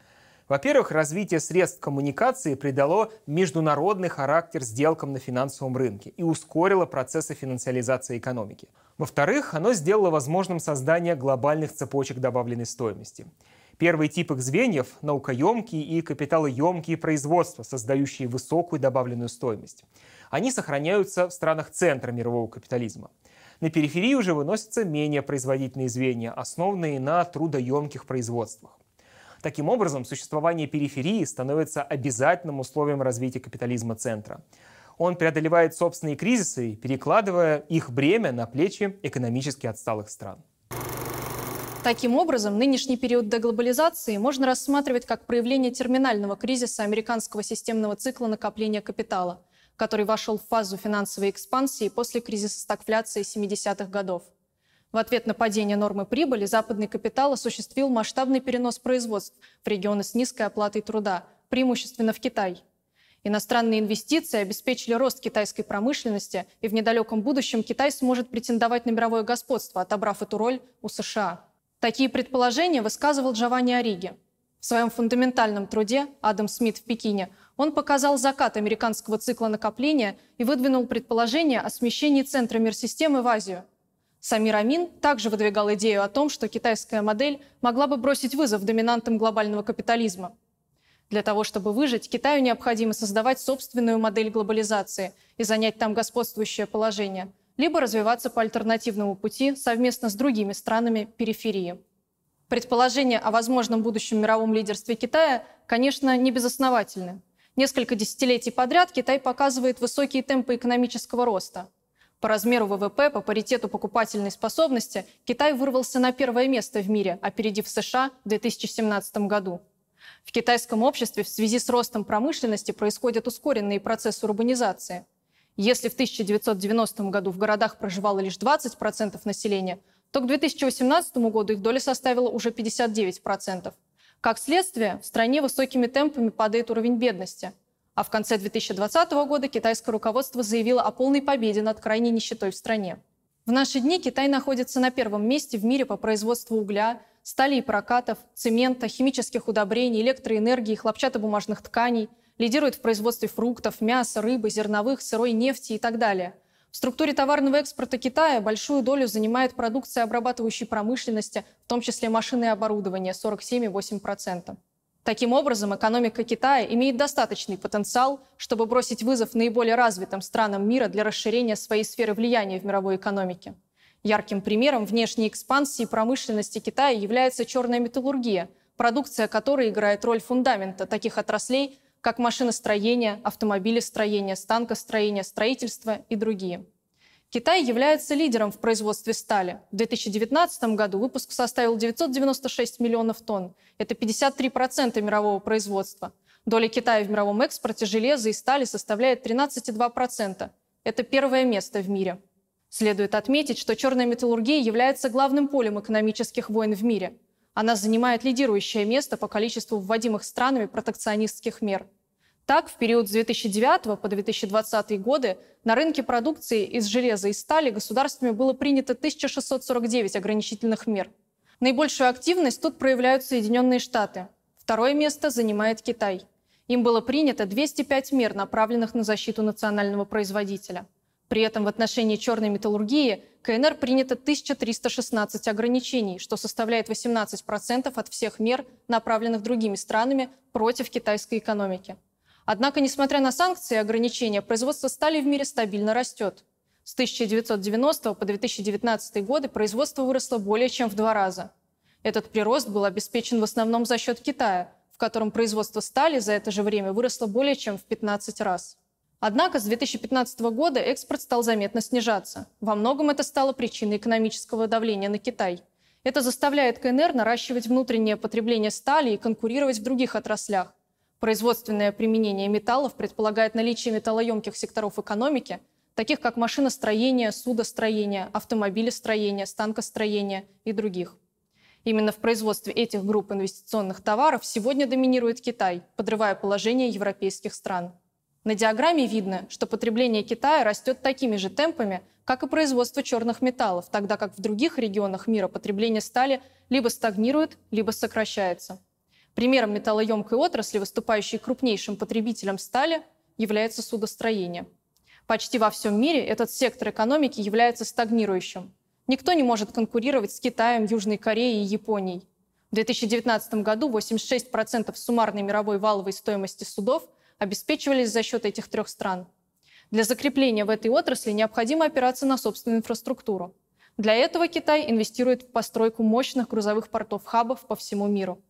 Во-первых, развитие средств коммуникации придало международный характер сделкам на финансовом рынке и ускорило процессы финансиализации экономики. Во-вторых, оно сделало возможным создание глобальных цепочек добавленной стоимости – Первый тип их звеньев – наукоемкие и капиталоемкие производства, создающие высокую добавленную стоимость. Они сохраняются в странах центра мирового капитализма. На периферии уже выносятся менее производительные звенья, основанные на трудоемких производствах. Таким образом, существование периферии становится обязательным условием развития капитализма центра. Он преодолевает собственные кризисы, перекладывая их бремя на плечи экономически отсталых стран. Таким образом, нынешний период деглобализации можно рассматривать как проявление терминального кризиса американского системного цикла накопления капитала, который вошел в фазу финансовой экспансии после кризиса стагфляции 70-х годов. В ответ на падение нормы прибыли западный капитал осуществил масштабный перенос производств в регионы с низкой оплатой труда, преимущественно в Китай. Иностранные инвестиции обеспечили рост китайской промышленности, и в недалеком будущем Китай сможет претендовать на мировое господство, отобрав эту роль у США. Такие предположения высказывал Джованни Ориги. В своем фундаментальном труде «Адам Смит в Пекине» он показал закат американского цикла накопления и выдвинул предположение о смещении центра мир-системы в Азию. Самир Амин также выдвигал идею о том, что китайская модель могла бы бросить вызов доминантам глобального капитализма. Для того, чтобы выжить, Китаю необходимо создавать собственную модель глобализации и занять там господствующее положение – либо развиваться по альтернативному пути совместно с другими странами периферии. Предположения о возможном будущем мировом лидерстве Китая, конечно, не безосновательны. Несколько десятилетий подряд Китай показывает высокие темпы экономического роста. По размеру ВВП, по паритету покупательной способности Китай вырвался на первое место в мире, опередив США в 2017 году. В китайском обществе в связи с ростом промышленности происходят ускоренные процессы урбанизации – если в 1990 году в городах проживало лишь 20% населения, то к 2018 году их доля составила уже 59%. Как следствие, в стране высокими темпами падает уровень бедности. А в конце 2020 года китайское руководство заявило о полной победе над крайней нищетой в стране. В наши дни Китай находится на первом месте в мире по производству угля, стали и прокатов, цемента, химических удобрений, электроэнергии, хлопчатобумажных тканей – лидирует в производстве фруктов, мяса, рыбы, зерновых, сырой нефти и так далее. В структуре товарного экспорта Китая большую долю занимает продукция обрабатывающей промышленности, в том числе машины и оборудование – 47,8%. Таким образом, экономика Китая имеет достаточный потенциал, чтобы бросить вызов наиболее развитым странам мира для расширения своей сферы влияния в мировой экономике. Ярким примером внешней экспансии промышленности Китая является черная металлургия, продукция которой играет роль фундамента таких отраслей, как машиностроение, автомобилестроение, станкостроение, строительство и другие. Китай является лидером в производстве стали. В 2019 году выпуск составил 996 миллионов тонн. Это 53% мирового производства. Доля Китая в мировом экспорте железа и стали составляет 13,2%. Это первое место в мире. Следует отметить, что черная металлургия является главным полем экономических войн в мире. Она занимает лидирующее место по количеству вводимых странами протекционистских мер – так, в период с 2009 по 2020 годы на рынке продукции из железа и стали государствами было принято 1649 ограничительных мер. Наибольшую активность тут проявляют Соединенные Штаты. Второе место занимает Китай. Им было принято 205 мер, направленных на защиту национального производителя. При этом в отношении черной металлургии КНР принято 1316 ограничений, что составляет 18% от всех мер, направленных другими странами против китайской экономики. Однако, несмотря на санкции и ограничения, производство стали в мире стабильно растет. С 1990 по 2019 годы производство выросло более чем в два раза. Этот прирост был обеспечен в основном за счет Китая, в котором производство стали за это же время выросло более чем в 15 раз. Однако с 2015 года экспорт стал заметно снижаться. Во многом это стало причиной экономического давления на Китай. Это заставляет КНР наращивать внутреннее потребление стали и конкурировать в других отраслях, Производственное применение металлов предполагает наличие металлоемких секторов экономики, таких как машиностроение, судостроение, автомобилестроение, станкостроение и других. Именно в производстве этих групп инвестиционных товаров сегодня доминирует Китай, подрывая положение европейских стран. На диаграмме видно, что потребление Китая растет такими же темпами, как и производство черных металлов, тогда как в других регионах мира потребление стали либо стагнирует, либо сокращается. Примером металлоемкой отрасли, выступающей крупнейшим потребителем стали, является судостроение. Почти во всем мире этот сектор экономики является стагнирующим. Никто не может конкурировать с Китаем, Южной Кореей и Японией. В 2019 году 86% суммарной мировой валовой стоимости судов обеспечивались за счет этих трех стран. Для закрепления в этой отрасли необходимо опираться на собственную инфраструктуру. Для этого Китай инвестирует в постройку мощных грузовых портов-хабов по всему миру.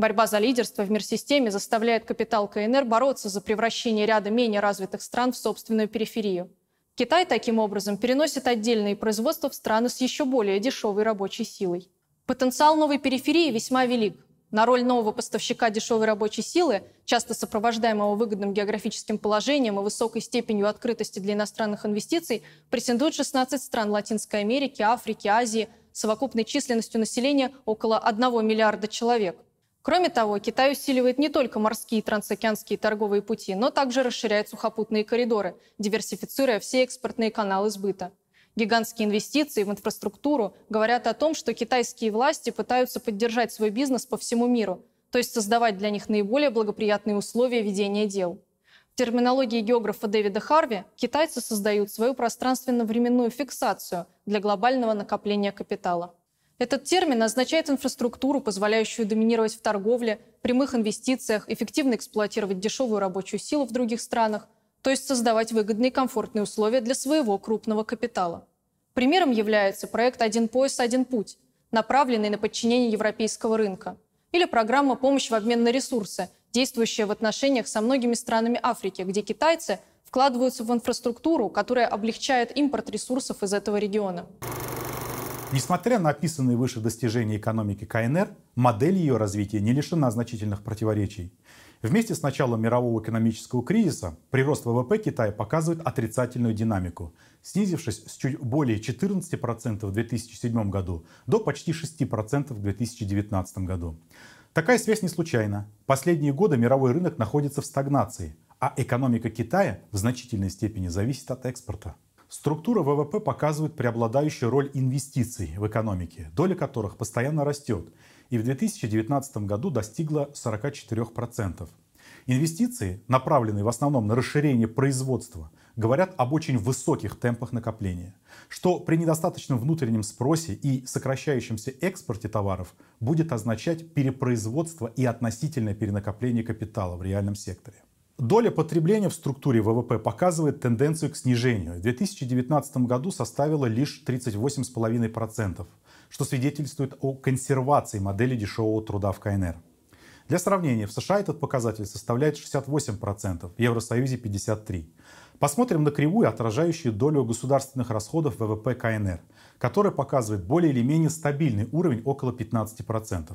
Борьба за лидерство в мир-системе заставляет капитал КНР бороться за превращение ряда менее развитых стран в собственную периферию. Китай таким образом переносит отдельные производства в страны с еще более дешевой рабочей силой. Потенциал новой периферии весьма велик. На роль нового поставщика дешевой рабочей силы, часто сопровождаемого выгодным географическим положением и высокой степенью открытости для иностранных инвестиций, претендуют 16 стран Латинской Америки, Африки, Азии совокупной численностью населения около 1 миллиарда человек. Кроме того, Китай усиливает не только морские и трансокеанские торговые пути, но также расширяет сухопутные коридоры, диверсифицируя все экспортные каналы сбыта. Гигантские инвестиции в инфраструктуру говорят о том, что китайские власти пытаются поддержать свой бизнес по всему миру, то есть создавать для них наиболее благоприятные условия ведения дел. В терминологии географа Дэвида Харви китайцы создают свою пространственно-временную фиксацию для глобального накопления капитала. Этот термин означает инфраструктуру, позволяющую доминировать в торговле, прямых инвестициях, эффективно эксплуатировать дешевую рабочую силу в других странах – то есть создавать выгодные и комфортные условия для своего крупного капитала. Примером является проект «Один пояс, один путь», направленный на подчинение европейского рынка, или программа «Помощь в обмен на ресурсы», действующая в отношениях со многими странами Африки, где китайцы вкладываются в инфраструктуру, которая облегчает импорт ресурсов из этого региона. Несмотря на описанные выше достижения экономики КНР, модель ее развития не лишена значительных противоречий. Вместе с началом мирового экономического кризиса прирост ВВП Китая показывает отрицательную динамику, снизившись с чуть более 14% в 2007 году до почти 6% в 2019 году. Такая связь не случайна. Последние годы мировой рынок находится в стагнации, а экономика Китая в значительной степени зависит от экспорта. Структура ВВП показывает преобладающую роль инвестиций в экономике, доля которых постоянно растет и в 2019 году достигла 44%. Инвестиции, направленные в основном на расширение производства, говорят об очень высоких темпах накопления, что при недостаточном внутреннем спросе и сокращающемся экспорте товаров будет означать перепроизводство и относительное перенакопление капитала в реальном секторе. Доля потребления в структуре ВВП показывает тенденцию к снижению. В 2019 году составила лишь 38,5%, что свидетельствует о консервации модели дешевого труда в КНР. Для сравнения, в США этот показатель составляет 68%, в Евросоюзе 53%. Посмотрим на кривую, отражающую долю государственных расходов ВВП КНР, которая показывает более или менее стабильный уровень около 15%.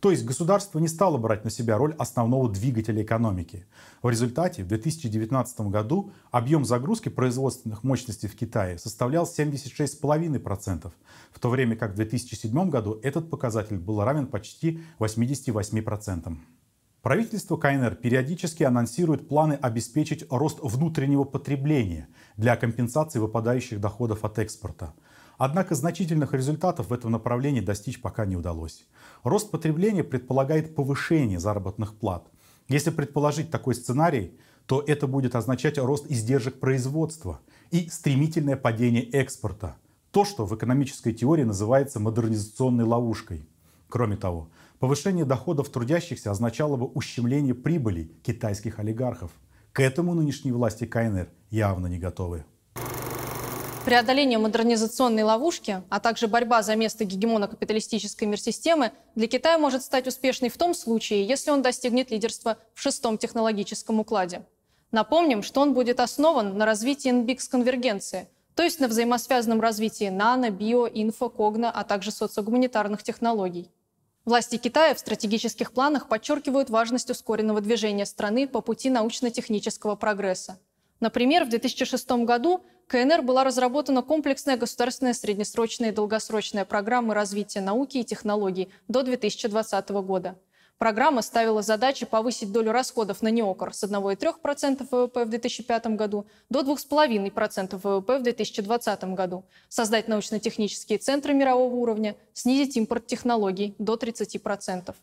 То есть государство не стало брать на себя роль основного двигателя экономики. В результате в 2019 году объем загрузки производственных мощностей в Китае составлял 76,5%, в то время как в 2007 году этот показатель был равен почти 88%. Правительство КНР периодически анонсирует планы обеспечить рост внутреннего потребления для компенсации выпадающих доходов от экспорта – Однако значительных результатов в этом направлении достичь пока не удалось. Рост потребления предполагает повышение заработных плат. Если предположить такой сценарий, то это будет означать рост издержек производства и стремительное падение экспорта. То, что в экономической теории называется модернизационной ловушкой. Кроме того, повышение доходов трудящихся означало бы ущемление прибыли китайских олигархов. К этому нынешние власти КНР явно не готовы. Преодоление модернизационной ловушки, а также борьба за место гегемона капиталистической мир-системы для Китая может стать успешной в том случае, если он достигнет лидерства в шестом технологическом укладе. Напомним, что он будет основан на развитии NBIX-конвергенции, то есть на взаимосвязанном развитии нано, био, инфо, когно, а также социогуманитарных технологий. Власти Китая в стратегических планах подчеркивают важность ускоренного движения страны по пути научно-технического прогресса. Например, в 2006 году КНР была разработана комплексная государственная среднесрочная и долгосрочная программа развития науки и технологий до 2020 года. Программа ставила задачи повысить долю расходов на неокр с 1,3% ВВП в 2005 году до 2,5% ВВП в 2020 году, создать научно-технические центры мирового уровня, снизить импорт технологий до 30%.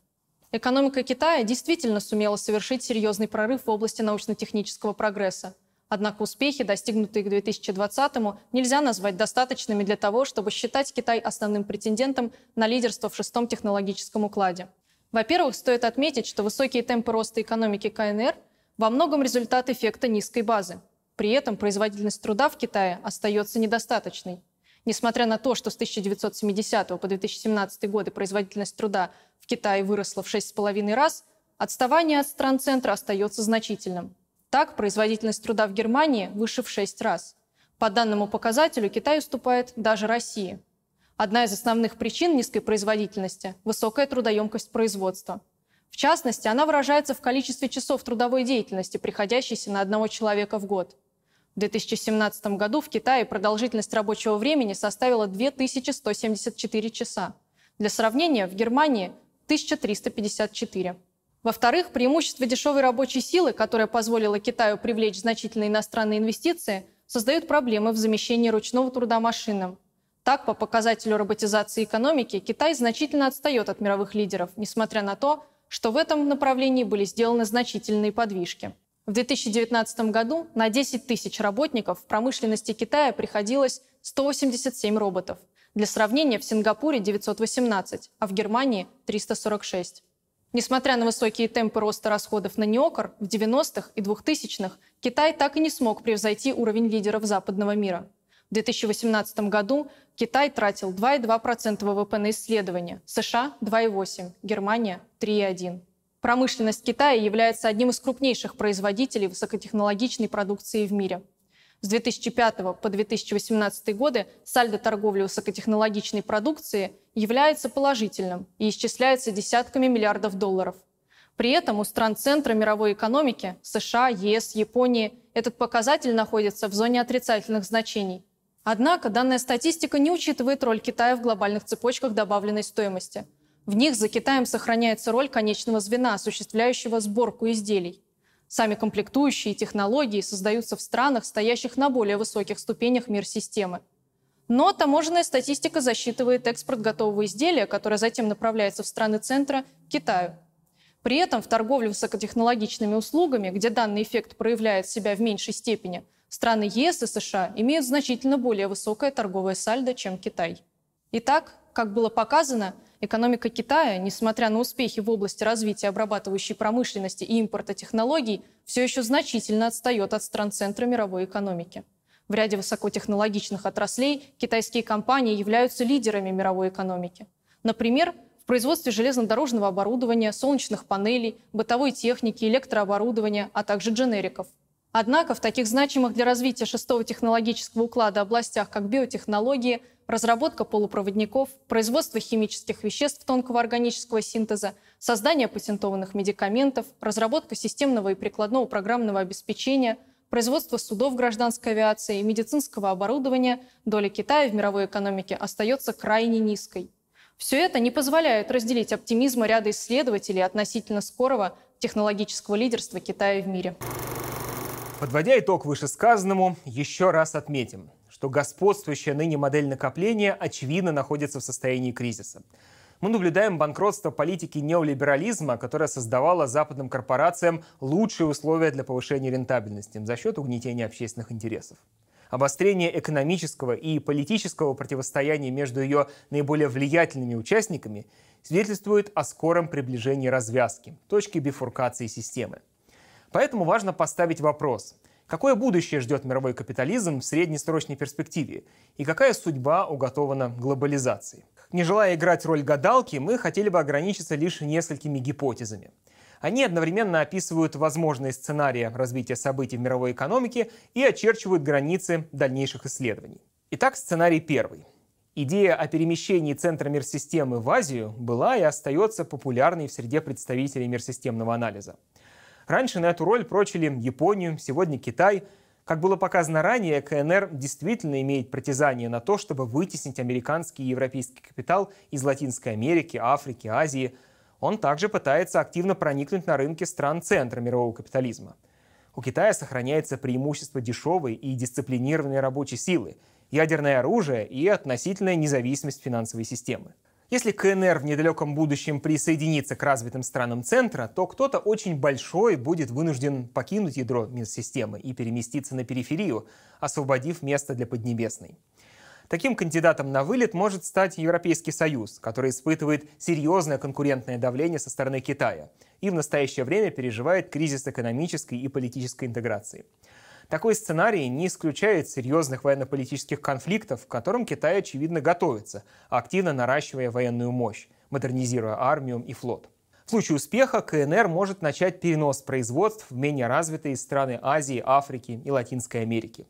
Экономика Китая действительно сумела совершить серьезный прорыв в области научно-технического прогресса. Однако успехи, достигнутые к 2020-му, нельзя назвать достаточными для того, чтобы считать Китай основным претендентом на лидерство в шестом технологическом укладе. Во-первых, стоит отметить, что высокие темпы роста экономики КНР во многом результат эффекта низкой базы. При этом производительность труда в Китае остается недостаточной. Несмотря на то, что с 1970 по 2017 годы производительность труда в Китае выросла в 6,5 раз, отставание от стран центра остается значительным. Так, производительность труда в Германии выше в 6 раз. По данному показателю Китай уступает даже России. Одна из основных причин низкой производительности – высокая трудоемкость производства. В частности, она выражается в количестве часов трудовой деятельности, приходящейся на одного человека в год. В 2017 году в Китае продолжительность рабочего времени составила 2174 часа. Для сравнения, в Германии – 1354. Во-вторых, преимущество дешевой рабочей силы, которое позволило Китаю привлечь значительные иностранные инвестиции, создает проблемы в замещении ручного труда машинам. Так, по показателю роботизации экономики, Китай значительно отстает от мировых лидеров, несмотря на то, что в этом направлении были сделаны значительные подвижки. В 2019 году на 10 тысяч работников в промышленности Китая приходилось 187 роботов. Для сравнения, в Сингапуре 918, а в Германии 346. Несмотря на высокие темпы роста расходов на неокр, в 90-х и 2000-х Китай так и не смог превзойти уровень лидеров западного мира. В 2018 году Китай тратил 2,2% ВВП на исследования, США – 2,8%, Германия – 3,1%. Промышленность Китая является одним из крупнейших производителей высокотехнологичной продукции в мире. С 2005 по 2018 годы сальдо торговли высокотехнологичной продукции является положительным и исчисляется десятками миллиардов долларов. При этом у стран центра мировой экономики – США, ЕС, Японии – этот показатель находится в зоне отрицательных значений. Однако данная статистика не учитывает роль Китая в глобальных цепочках добавленной стоимости – в них за Китаем сохраняется роль конечного звена, осуществляющего сборку изделий. Сами комплектующие и технологии создаются в странах, стоящих на более высоких ступенях мир-системы. Но таможенная статистика засчитывает экспорт готового изделия, которое затем направляется в страны центра, Китаю. При этом в торговле высокотехнологичными услугами, где данный эффект проявляет себя в меньшей степени, страны ЕС и США имеют значительно более высокое торговое сальдо, чем Китай. Итак, как было показано, Экономика Китая, несмотря на успехи в области развития обрабатывающей промышленности и импорта технологий, все еще значительно отстает от стран центра мировой экономики. В ряде высокотехнологичных отраслей китайские компании являются лидерами мировой экономики. Например, в производстве железнодорожного оборудования, солнечных панелей, бытовой техники, электрооборудования, а также дженериков – Однако в таких значимых для развития шестого технологического уклада областях, как биотехнологии, разработка полупроводников, производство химических веществ тонкого органического синтеза, создание патентованных медикаментов, разработка системного и прикладного программного обеспечения, производство судов гражданской авиации и медицинского оборудования, доля Китая в мировой экономике остается крайне низкой. Все это не позволяет разделить оптимизма ряда исследователей относительно скорого технологического лидерства Китая в мире. Подводя итог вышесказанному, еще раз отметим, что господствующая ныне модель накопления очевидно находится в состоянии кризиса. Мы наблюдаем банкротство политики неолиберализма, которая создавала западным корпорациям лучшие условия для повышения рентабельности за счет угнетения общественных интересов. Обострение экономического и политического противостояния между ее наиболее влиятельными участниками свидетельствует о скором приближении развязки, точки бифуркации системы. Поэтому важно поставить вопрос, какое будущее ждет мировой капитализм в среднесрочной перспективе и какая судьба уготована глобализации. Не желая играть роль гадалки, мы хотели бы ограничиться лишь несколькими гипотезами. Они одновременно описывают возможные сценарии развития событий в мировой экономике и очерчивают границы дальнейших исследований. Итак, сценарий первый. Идея о перемещении центра мир-системы в Азию была и остается популярной в среде представителей мир-системного анализа. Раньше на эту роль прочили Японию, сегодня Китай. Как было показано ранее, КНР действительно имеет притязание на то, чтобы вытеснить американский и европейский капитал из Латинской Америки, Африки, Азии. Он также пытается активно проникнуть на рынки стран центра мирового капитализма. У Китая сохраняется преимущество дешевой и дисциплинированной рабочей силы, ядерное оружие и относительная независимость финансовой системы. Если КНР в недалеком будущем присоединится к развитым странам центра, то кто-то очень большой будет вынужден покинуть ядро системы и переместиться на периферию, освободив место для Поднебесной. Таким кандидатом на вылет может стать Европейский Союз, который испытывает серьезное конкурентное давление со стороны Китая и в настоящее время переживает кризис экономической и политической интеграции. Такой сценарий не исключает серьезных военно-политических конфликтов, к которым Китай, очевидно, готовится, активно наращивая военную мощь, модернизируя армию и флот. В случае успеха КНР может начать перенос производств в менее развитые страны Азии, Африки и Латинской Америки.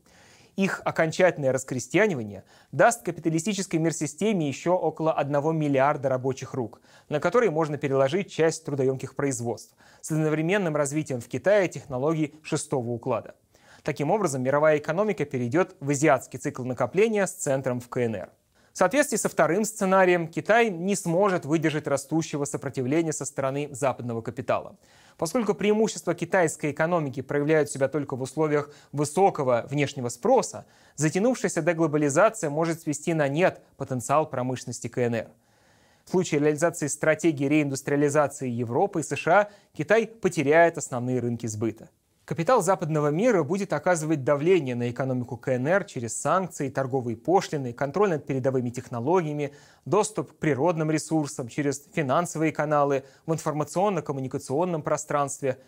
Их окончательное раскрестьянивание даст капиталистической мир-системе еще около 1 миллиарда рабочих рук, на которые можно переложить часть трудоемких производств, с одновременным развитием в Китае технологий шестого уклада. Таким образом, мировая экономика перейдет в азиатский цикл накопления с центром в КНР. В соответствии со вторым сценарием, Китай не сможет выдержать растущего сопротивления со стороны западного капитала. Поскольку преимущества китайской экономики проявляют себя только в условиях высокого внешнего спроса, затянувшаяся деглобализация может свести на нет потенциал промышленности КНР. В случае реализации стратегии реиндустриализации Европы и США Китай потеряет основные рынки сбыта. Капитал западного мира будет оказывать давление на экономику КНР через санкции, торговые пошлины, контроль над передовыми технологиями, доступ к природным ресурсам через финансовые каналы в информационно-коммуникационном пространстве.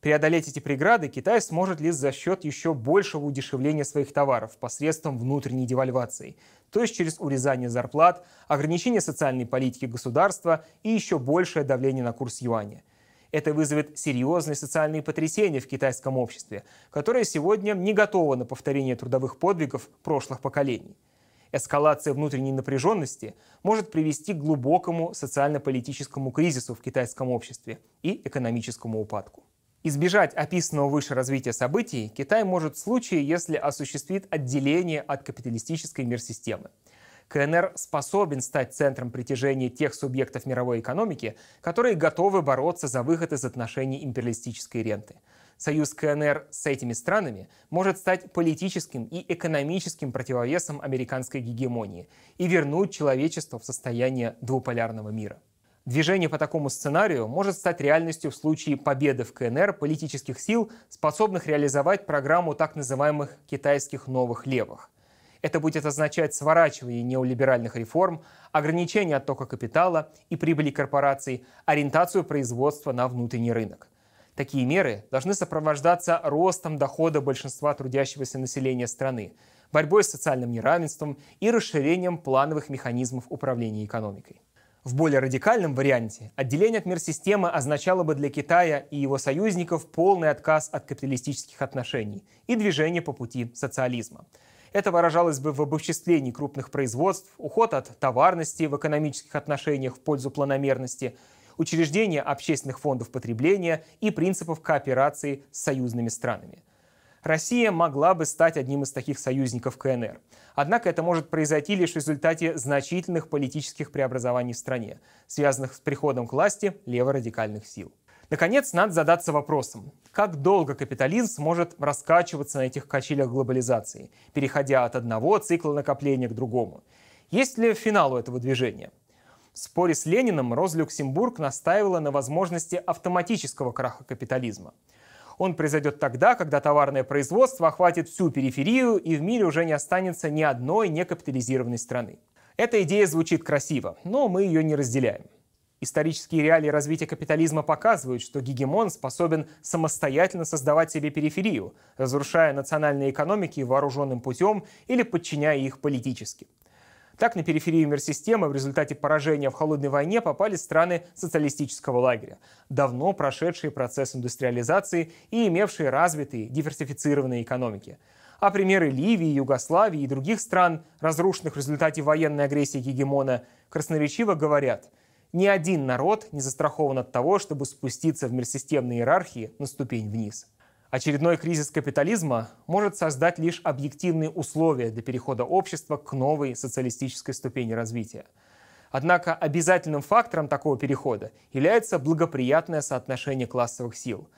Преодолеть эти преграды Китай сможет лишь за счет еще большего удешевления своих товаров посредством внутренней девальвации, то есть через урезание зарплат, ограничение социальной политики государства и еще большее давление на курс юаня – это вызовет серьезные социальные потрясения в китайском обществе, которое сегодня не готово на повторение трудовых подвигов прошлых поколений. Эскалация внутренней напряженности может привести к глубокому социально-политическому кризису в китайском обществе и экономическому упадку. Избежать описанного выше развития событий Китай может в случае, если осуществит отделение от капиталистической мир-системы. КНР способен стать центром притяжения тех субъектов мировой экономики, которые готовы бороться за выход из отношений империалистической ренты. Союз КНР с этими странами может стать политическим и экономическим противовесом американской гегемонии и вернуть человечество в состояние двуполярного мира. Движение по такому сценарию может стать реальностью в случае победы в КНР политических сил, способных реализовать программу так называемых китайских новых левых. Это будет означать сворачивание неолиберальных реформ, ограничение оттока капитала и прибыли корпораций, ориентацию производства на внутренний рынок. Такие меры должны сопровождаться ростом дохода большинства трудящегося населения страны, борьбой с социальным неравенством и расширением плановых механизмов управления экономикой. В более радикальном варианте отделение от мир-системы означало бы для Китая и его союзников полный отказ от капиталистических отношений и движение по пути социализма – это выражалось бы в обобществлении крупных производств, уход от товарности в экономических отношениях в пользу планомерности, учреждение общественных фондов потребления и принципов кооперации с союзными странами. Россия могла бы стать одним из таких союзников КНР. Однако это может произойти лишь в результате значительных политических преобразований в стране, связанных с приходом к власти леворадикальных сил. Наконец, надо задаться вопросом, как долго капитализм сможет раскачиваться на этих качелях глобализации, переходя от одного цикла накопления к другому. Есть ли финал у этого движения? В споре с Лениным Роза Люксембург настаивала на возможности автоматического краха капитализма. Он произойдет тогда, когда товарное производство охватит всю периферию и в мире уже не останется ни одной некапитализированной страны. Эта идея звучит красиво, но мы ее не разделяем. Исторические реалии развития капитализма показывают, что гегемон способен самостоятельно создавать себе периферию, разрушая национальные экономики вооруженным путем или подчиняя их политически. Так, на периферию мир-системы в результате поражения в холодной войне попали страны социалистического лагеря, давно прошедшие процесс индустриализации и имевшие развитые диверсифицированные экономики. А примеры Ливии, Югославии и других стран, разрушенных в результате военной агрессии гегемона, красноречиво говорят – ни один народ не застрахован от того, чтобы спуститься в мирсистемной иерархии на ступень вниз. Очередной кризис капитализма может создать лишь объективные условия для перехода общества к новой социалистической ступени развития. Однако обязательным фактором такого перехода является благоприятное соотношение классовых сил,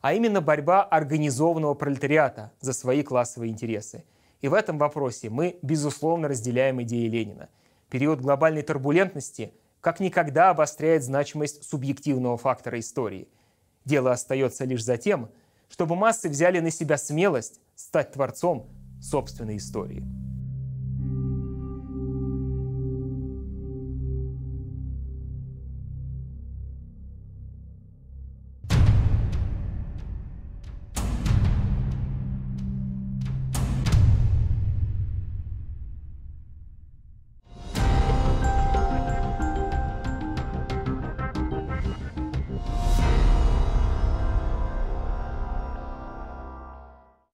а именно борьба организованного пролетариата за свои классовые интересы. И в этом вопросе мы, безусловно, разделяем идеи Ленина. Период глобальной турбулентности – как никогда обостряет значимость субъективного фактора истории. Дело остается лишь за тем, чтобы массы взяли на себя смелость стать творцом собственной истории.